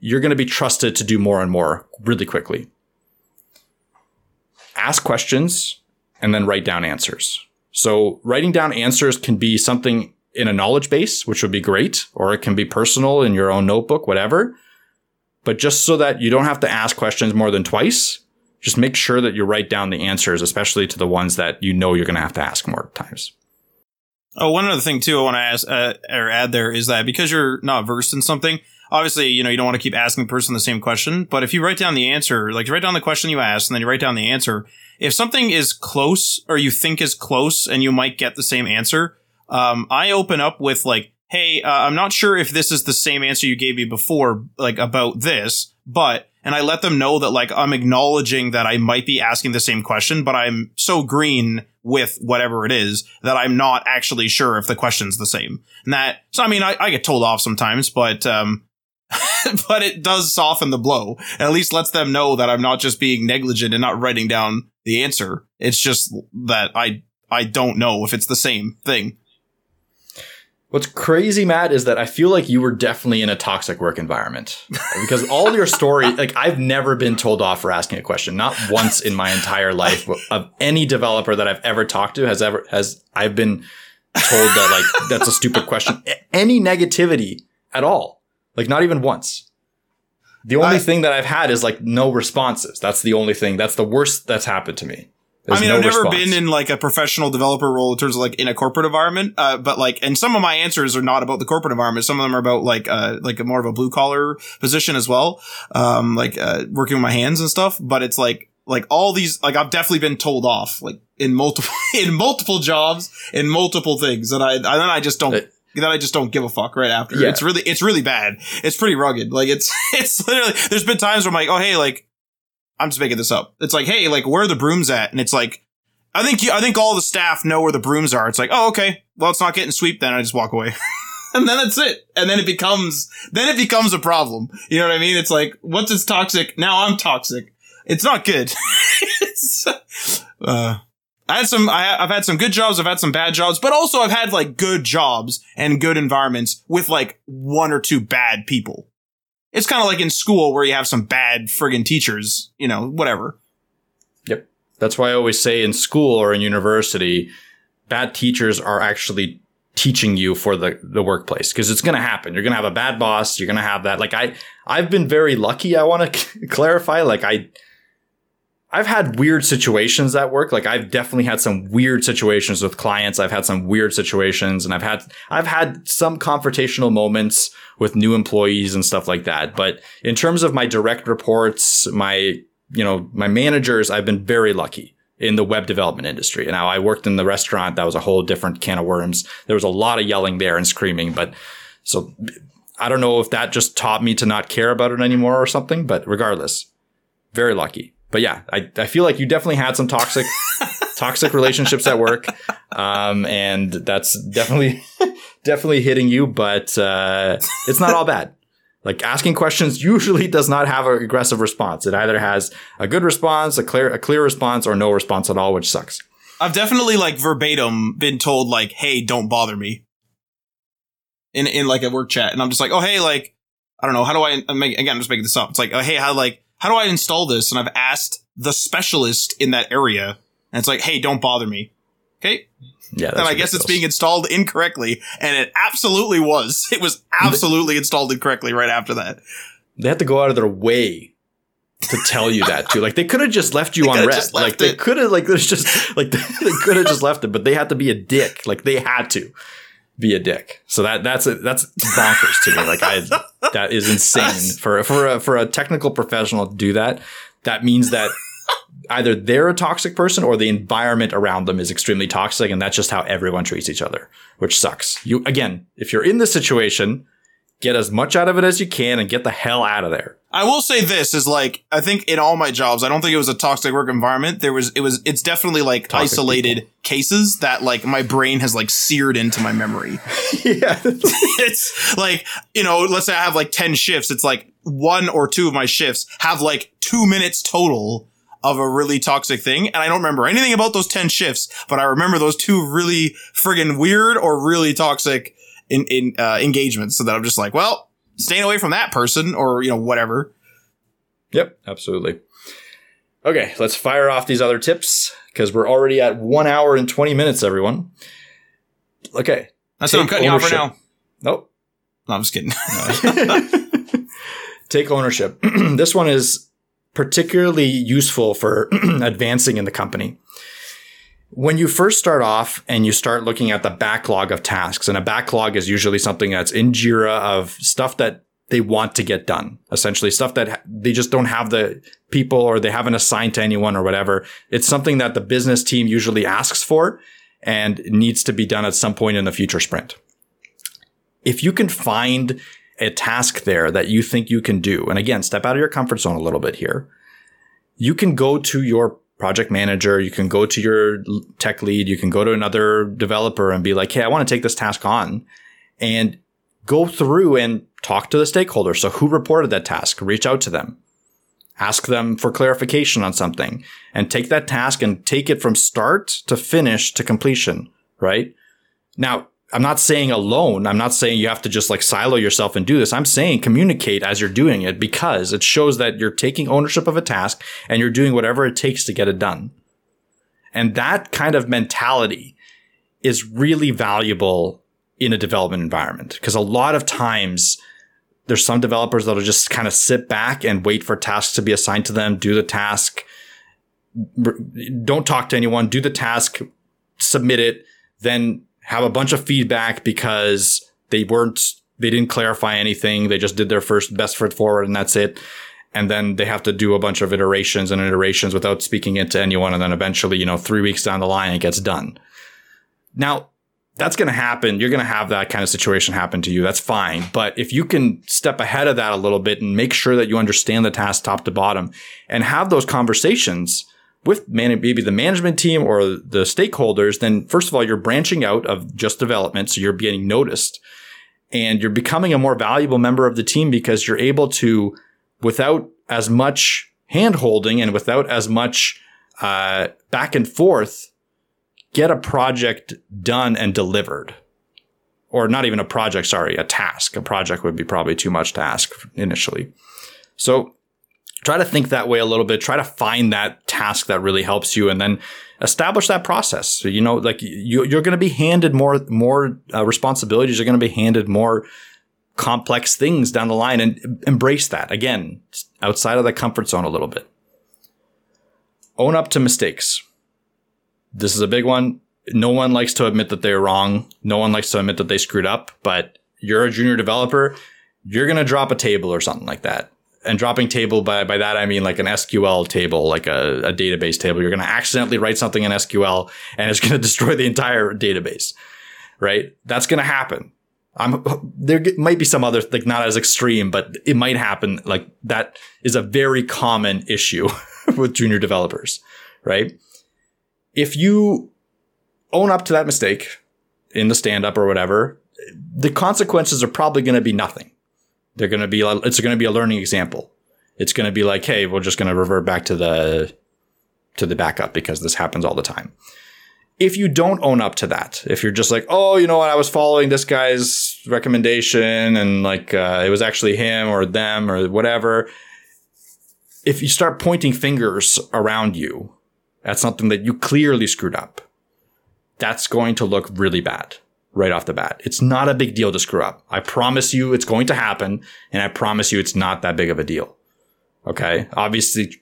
you're going to be trusted to do more and more really quickly. Ask questions and then write down answers. So writing down answers can be something in a knowledge base, which would be great, or it can be personal in your own notebook, whatever. But just so that you don't have to ask questions more than twice, just make sure that you write down the answers, especially to the ones that you know you're going to have to ask more times. Oh, one other thing too I want to ask uh, or add there is that because you're not versed in something, obviously you know you don't want to keep asking the person the same question. But if you write down the answer, like you write down the question you asked, and then you write down the answer, if something is close or you think is close, and you might get the same answer, um, I open up with like, "Hey, uh, I'm not sure if this is the same answer you gave me before, like about this, but." And I let them know that like I'm acknowledging that I might be asking the same question, but I'm so green with whatever it is that I'm not actually sure if the question's the same. And that, so I mean, I, I get told off sometimes, but, um, (laughs) but it does soften the blow. At least lets them know that I'm not just being negligent and not writing down the answer. It's just that I, I don't know if it's the same thing. What's crazy, Matt, is that I feel like you were definitely in a toxic work environment because all your story, (laughs) like I've never been told off for asking a question, not once in my entire life of any developer that I've ever talked to has ever has I've been told that like that's a stupid question. Any negativity at all, like not even once. The only I, thing that I've had is like no responses. That's the only thing. That's the worst that's happened to me There's I mean, no I've never response. been in like a professional developer role in terms of like in a corporate environment. Uh, but like, and some of my answers are not about the corporate environment. Some of them are about like, uh, like a more of a blue collar position as well. Um, like, uh, working with my hands and stuff. But it's like, like all these, like I've definitely been told off, like in multiple, (laughs) in multiple jobs, in multiple things. And I, and then I just don't, Uh, then I just don't give a fuck right after. Yeah. It's really, it's really bad. It's pretty rugged. Like it's, (laughs) it's literally, there's been times where I'm like, oh, hey, like, I'm just making this up. It's like, hey, like, where are the brooms at? And it's like, I think, you, I think all the staff know where the brooms are. It's like, oh, okay. Well, it's not getting sweep then. I just walk away. (laughs) and then that's it. And then it becomes, then it becomes a problem. You know what I mean? It's like, once it's toxic, now I'm toxic. It's not good. (laughs) it's, uh, I had some, I, I've had some good jobs. I've had some bad jobs, but also I've had like good jobs and good environments with like one or two bad people. It's kind of like in school where you have some bad friggin' teachers, you know, whatever. Yep. That's why I always say in school or in university, bad teachers are actually teaching you for the, the workplace because it's going to happen. You're going to have a bad boss. You're going to have that. Like I, I've been very lucky. I want to (laughs) clarify. Like I, I've had weird situations at work. Like I've definitely had some weird situations with clients. I've had some weird situations and I've had, I've had some confrontational moments with new employees and stuff like that. But in terms of my direct reports, my, you know, my managers, I've been very lucky in the web development industry. And now I worked in the restaurant. That was a whole different can of worms. There was a lot of yelling there and screaming, but so I don't know if that just taught me to not care about it anymore or something, but regardless, very lucky. But yeah, I, I feel like you definitely had some toxic, (laughs) toxic relationships at work. Um, and that's definitely, (laughs) definitely hitting you, but, uh, it's not all bad. Like asking questions usually does not have an aggressive response. It either has a good response, a clear, a clear response, or no response at all, which sucks. I've definitely like verbatim been told like, "Hey, don't bother me." In in like a work chat, and I'm just like, "Oh, hey, like, I don't know, how do I make, again? I'm just making this up. It's like, oh, hey, how like how do I install this?" And I've asked the specialist in that area, and it's like, "Hey, don't bother me." Okay, Yeah. then I guess it's being installed incorrectly, and it absolutely was. (laughs) It was absolutely installed incorrectly right after that. they had to go out of their way to tell you that too. Like they could have just left you on red. Like left they could have like there's just like (laughs) they could have just left it, but they had to be a dick. Like they had to be a dick. So that that's a, that's bonkers to me. Like I that is insane for for a, for a technical professional to do that. That means that either they're a toxic person or the environment around them is extremely toxic and that's just how everyone treats each other, which sucks. You again, if you're in this situation, get as much out of it as you can and get the hell out of there. I will say this is like I think in all my jobs, I don't think it was a toxic work environment. There was it was it's definitely like Toxic isolated cases that like my brain has like seared into my memory. (laughs) yeah. (laughs) it's like, you know, let's say I have like 10 shifts. It's like one or two of my shifts have like two minutes total of a really toxic thing. And I don't remember anything about those 10 shifts, but I remember those two really friggin' weird or really toxic in, in, uh, engagements. So that I'm just like, well, staying away from that person or, you know, whatever. Yep, absolutely. Okay, let's fire off these other tips because we're already at one hour and 20 minutes, everyone. Okay. That's what I'm cutting you off right now. ownership. Nope. No, I'm just kidding. (laughs) (laughs) Take ownership. (clears throat) this one is particularly useful for (clears throat) advancing in the company. When you first start off and you start looking at the backlog of tasks, and a backlog is usually something that's in Jira of stuff that they want to get done. Essentially, stuff that they just don't have the people or they haven't assigned to anyone or whatever. It's something that the business team usually asks for and needs to be done at some point in the future sprint. If you can find a task there that you think you can do, and again, step out of your comfort zone a little bit here, you can go to your project manager, you can go to your tech lead, you can go to another developer and be like, Hey, I want to take this task on and go through and talk to the stakeholder. So who reported that task? Reach out to them. Ask them for clarification on something and take that task and take it from start to finish to completion, right? Now, I'm not saying alone. I'm not saying you have to just like silo yourself and do this. I'm saying communicate as you're doing it because it shows that you're taking ownership of a task and you're doing whatever it takes to get it done. And that kind of mentality is really valuable in a development environment because a lot of times there's some developers that'll just kind of sit back and wait for tasks to be assigned to them, do the task, don't talk to anyone, do the task, submit it, then have a bunch of feedback because they weren't, they didn't clarify anything. They just did their first best foot forward and that's it. And then they have to do a bunch of iterations and iterations without speaking it to anyone. And then eventually, you know, three weeks down the line, it gets done. Now, that's going to happen. You're going to have that kind of situation happen to you. That's fine. But if you can step ahead of that a little bit and make sure that you understand the task top to bottom and have those conversations with maybe the management team or the stakeholders, then first of all, you're branching out of just development. So you're getting noticed and you're becoming a more valuable member of the team because you're able to, without as much hand holding and without as much uh, back and forth, get a project done and delivered. Or not even a project, sorry, a task. A project would be probably too much to ask initially. So try to think that way a little bit. Try to find that task that really helps you and then establish that process. So, you know, like you, are going to be handed more, more uh, responsibilities. You're going to be handed more complex things down the line and embrace that again, outside of the comfort zone a little bit. Own up to mistakes. This is a big one. No one likes to admit that they're wrong. No one likes to admit that they screwed up, but you're a junior developer. You're going to drop a table or something like that. And dropping table by, by that, I mean like an SQL table, like a, a database table. You're going to accidentally write something in SQL and it's going (laughs) to destroy the entire database, right? That's going to happen. I'm, there might be some other, like not as extreme, but it might happen. Like that is a very common issue (laughs) with junior developers, right? if you own up to that mistake in the stand up or whatever, the consequences are probably going to be nothing. They're going to be, it's going to be a learning example. It's going to be like, Hey, we're just going to revert back to the, to the backup because this happens all the time. If you don't own up to that, if you're just like, Oh, you know what? I was following this guy's recommendation and like, uh, it was actually him or them or whatever. If you start pointing fingers around you that's something that you clearly screwed up. That's going to look really bad right off the bat. It's not a big deal to screw up. I promise you it's going to happen. And I promise you it's not that big of a deal. Okay. Obviously,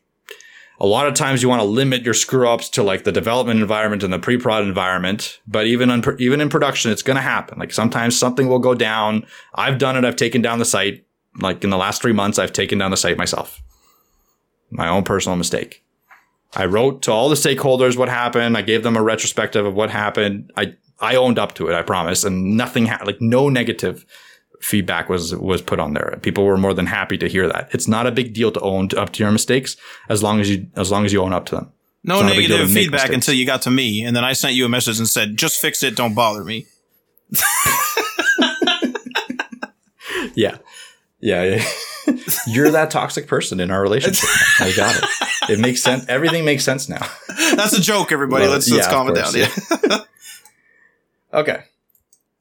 a lot of times you want to limit your screw ups to like the development environment and the pre-prod environment. But even in, even in production, it's going to happen. Like sometimes something will go down. I've done it. I've taken down the site. Like in the last three months, I've taken down the site myself. My own personal mistake. I wrote to all the stakeholders what happened. I gave them a retrospective of what happened. I, I owned up to it, I promise. And nothing, ha- like no negative feedback was, was put on there. People were more than happy to hear that. It's not a big deal to own up to your mistakes as long as you, as long as you own up to them. No negative feedback until you got to me. And then I sent you a message and said, just fix it. Don't bother me. (laughs) yeah. Yeah. yeah. (laughs) You're that toxic person in our relationship. (laughs) I got it. It makes sense. Everything makes sense now. That's a joke, everybody. Well, let's let's calm it down. Yeah. Okay.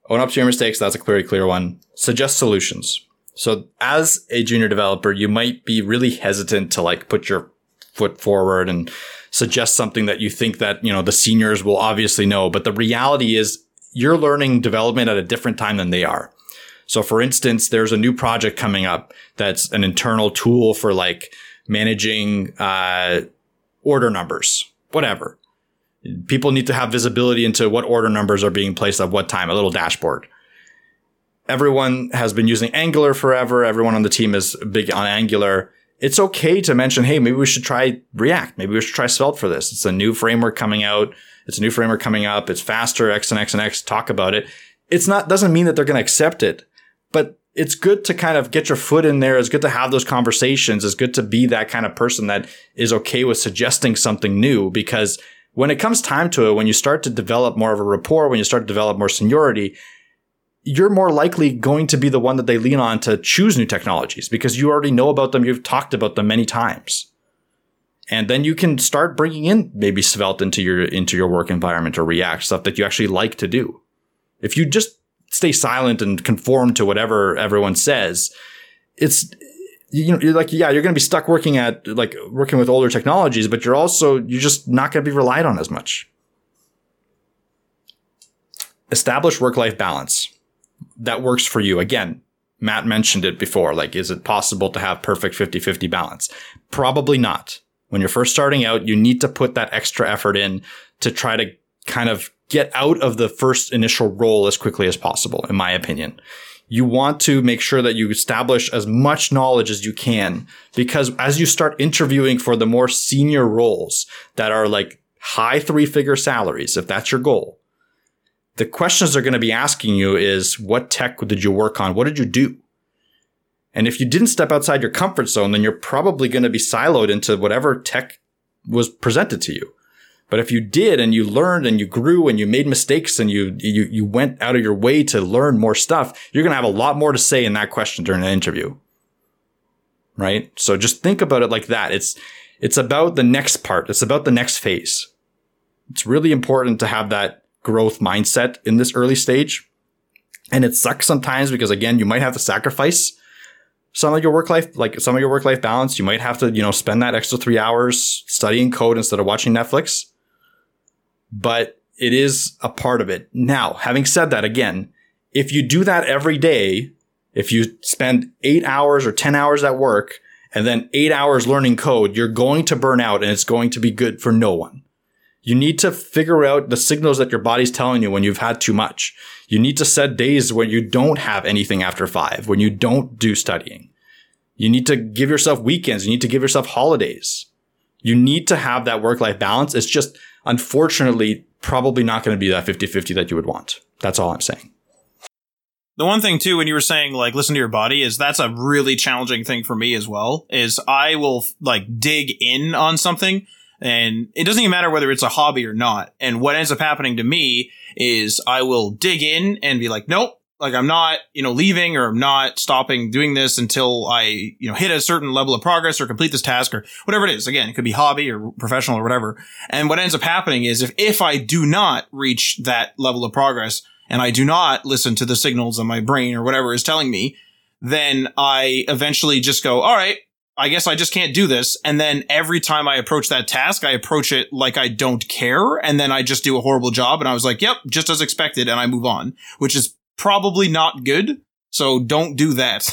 Own up to your mistakes. That's a clear, clear one. Suggest solutions. So as a junior developer, you might be really hesitant to like put your foot forward and suggest something that you think that, you know, the seniors will obviously know. But the reality is you're learning development at a different time than they are. So for instance, there's a new project coming up that's an internal tool for like managing uh, order numbers, whatever. People need to have visibility into what order numbers are being placed at what time, a little dashboard. Everyone has been using Angular forever. Everyone on the team is big on Angular. It's okay to mention, hey, maybe we should try React. Maybe we should try Svelte for this. It's a new framework coming out. It's a new framework coming up. It's faster, X and X and X. Talk about it. It's not, doesn't mean that they're going to accept it, but it's good to kind of get your foot in there. It's good to have those conversations. It's good to be that kind of person that is okay with suggesting something new because when it comes time to it, when you start to develop more of a rapport, when you start to develop more seniority, you're more likely going to be the one that they lean on to choose new technologies because you already know about them. You've talked about them many times. And then you can start bringing in maybe Svelte into your, into your work environment or React stuff that you actually like to do. If you just stay silent and conform to whatever everyone says, it's you know, you're like, yeah, you're going to be stuck working at like working with older technologies, but you're also, you're just not going to be relied on as much. Establish work life balance that works for you. Again, Matt mentioned it before. Like, is it possible to have perfect 50 50 balance? Probably not. When you're first starting out, you need to put that extra effort in to try to kind of get out of the first initial role as quickly as possible, in my opinion. You want to make sure that you establish as much knowledge as you can because as you start interviewing for the more senior roles that are like high three figure salaries, if that's your goal, the questions they're going to be asking you is what tech did you work on? What did you do? And if you didn't step outside your comfort zone, then you're probably going to be siloed into whatever tech was presented to you. But if you did and you learned and you grew and you made mistakes and you, you, you went out of your way to learn more stuff, you're going to have a lot more to say in that question during an interview. Right? So just think about it like that. It's, it's about the next part. It's about the next phase. It's really important to have that growth mindset in this early stage. And it sucks sometimes because again, you might have to sacrifice some of your work life, like some of your work life balance. You might have to, you know, spend that extra three hours studying code instead of watching Netflix but it is a part of it. Now, having said that, again, if you do that every day, if you spend eight hours or 10 hours at work and then eight hours learning code, you're going to burn out and it's going to be good for no one. You need to figure out the signals that your body's telling you when you've had too much. You need to set days when you don't have anything after five, when you don't do studying. You need to give yourself weekends. You need to give yourself holidays. You need to have that work life balance. It's just unfortunately probably not going to be that 50-50 that you would want. That's all I'm saying. The one thing too, when you were saying like listen to your body, is that's a really challenging thing for me as well. Is I will like dig in on something, and it doesn't even matter whether it's a hobby or not. And what ends up happening to me is I will dig in and be like, nope, like I'm not, you know, leaving or I'm not stopping doing this until I, you know, hit a certain level of progress or complete this task or whatever it is. Again, it could be hobby or professional or whatever. And what ends up happening is if, if I do not reach that level of progress and I do not listen to the signals of my brain or whatever is telling me, then I eventually just go, all right, I guess I just can't do this. And then every time I approach that task, I approach it like I don't care. And then I just do a horrible job. And I was like, yep, just as expected. And I move on, which is probably not good. So don't do that.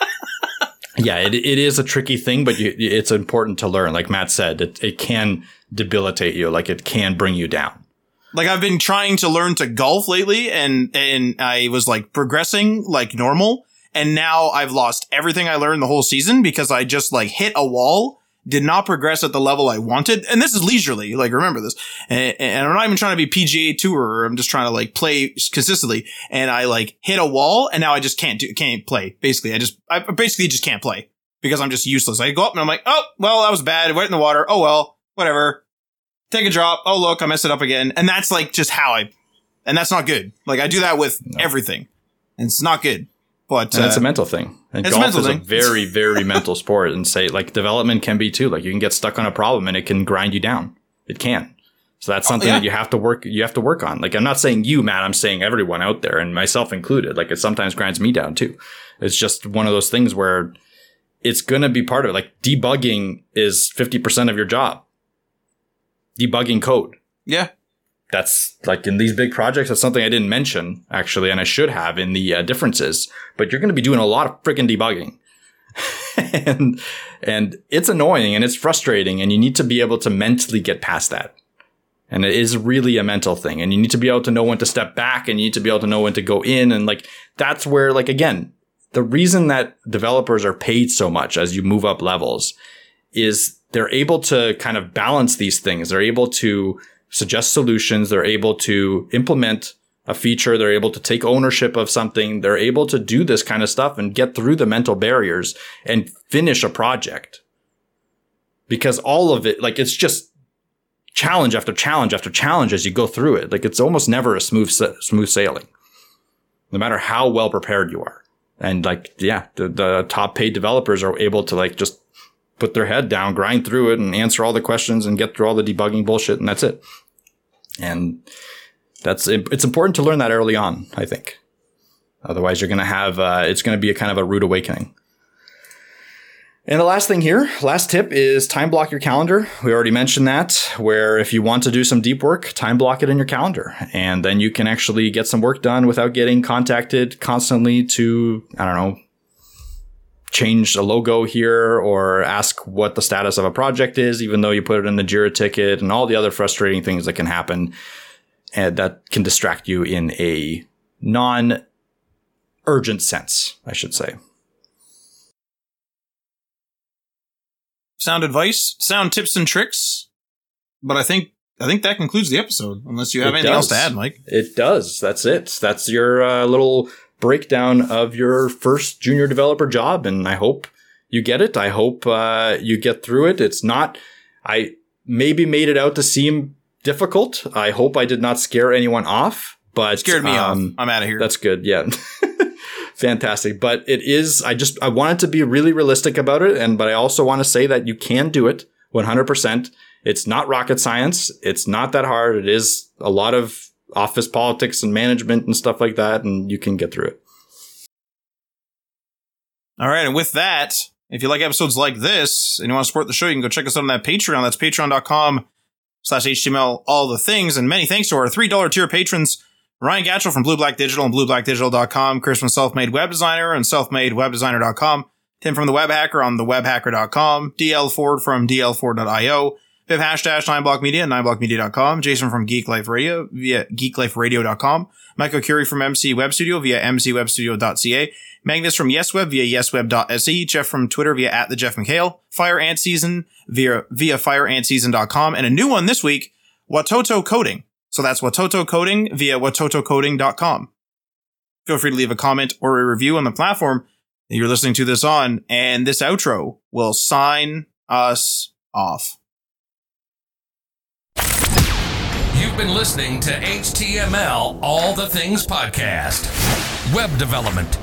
(laughs) yeah, it, it is a tricky thing, but you, it's important to learn. Like Matt said, it, it can debilitate you. Like it can bring you down. Like I've been trying to learn to golf lately and, and I was like progressing like normal. And now I've lost everything I learned the whole season because I just like hit a wall did not progress at the level I wanted. And this is leisurely. Like, remember this. And, and, I'm not even trying to be PGA tour. I'm just trying to like play consistently. And I like hit a wall and now I just can't do, can't play. Basically, I just, I basically just can't play because I'm just useless. I go up and I'm like, oh, well, that was bad. went in the water. Oh, well, whatever. Take a drop. Oh, look, I messed it up again. And that's like just how I, and that's not good. Like I do that with no. everything and it's not good. But and uh, it's a mental thing. And golf a is thing. a very, very mental sport. And say like development can be too. Like you can get stuck on a problem and it can grind you down. It can. So that's oh, something oh, yeah. that you have to work. You have to work on. Like I'm not saying you, Matt. I'm saying everyone out there, and myself included. Like it sometimes grinds me down too. It's just one of those things where it's going to be part of it. Like debugging is 50% of your job. Debugging code. Yeah that's like in these big projects, that's something I didn't mention actually, and I should have in the uh, differences. But you're going to be doing a lot of freaking debugging, (laughs) and and it's annoying and it's frustrating, and you need to be able to mentally get past that. And it is really a mental thing, and you need to be able to know when to step back, and you need to be able to know when to go in, and like that's where like again, the reason that developers are paid so much as you move up levels is they're able to kind of balance these things. They're able to suggest solutions. They're able to implement a feature. They're able to take ownership of something. They're able to do this kind of stuff and get through the mental barriers and finish a project. Because all of it, like it's just challenge after challenge after challenge as you go through it. Like it's almost never a smooth, smooth sailing, no matter how well prepared you are. And like, yeah, the, the top paid developers are able to like just put their head down, grind through it and answer all the questions and get through all the debugging bullshit. And that's it. And that's, it's important to learn that early on, I think. Otherwise, you're going to have, uh, it's going to be a kind of a rude awakening. And the last thing here, last tip is time block your calendar. We already mentioned that, where if you want to do some deep work, time block it in your calendar. And then you can actually get some work done without getting contacted constantly to, I don't know, change a logo here or ask what the status of a project is, even though you put it in the Jira ticket and all the other frustrating things that can happen and that can distract you in a non urgent sense, I should say. Sound advice, sound tips and tricks. But I think I think that concludes the episode. Unless you have It anything else to add, Mike. It does. That's it. That's your uh, little breakdown of your first junior developer job. And I hope you get it. I hope uh, you get through it. It's not, I maybe made it out to seem difficult. I hope I did not scare anyone off, but Scared me um, off. I'm out of here. That's good. Yeah. (laughs) Fantastic. But it is, I just, I wanted to be really realistic about it. And, but I also want to say that you can do it 100%. It's not rocket science. It's not that hard. It is a lot of office politics and management and stuff like that. And you can get through it. All right, and with that, if you like episodes like this and you want to support the show, you can go check us out on that Patreon. That's patreon.com slash HTML all the things. And many thanks to our $3 tier patrons, Ryan Gatchell from Blue Black Digital and blueblackdigital.com, Chris from Selfmade Web Designer and selfmadewebdesigner.com, Tim from the Web Hacker on thewebhacker.com, DL Ford from dlford.io, Viv Hash Dash 9block Media, 9blockmedia.com, Jason from Geek Life Radio via geekliferadio.com, Michael Curie from MC Web Studio via mcwebstudio.ca, Magnus from YesWeb via yesweb.se, Jeff from Twitter via at the Jeff McHale, Fire Ant Season via, via fireantseason.com, and a new one this week, Watoto Coding. So that's Watoto Coding via watotocoding.com. Feel free to leave a comment or a review on the platform that you're listening to this on, and this outro will sign us off. You've been listening to HTML All the Things Podcast. Web development,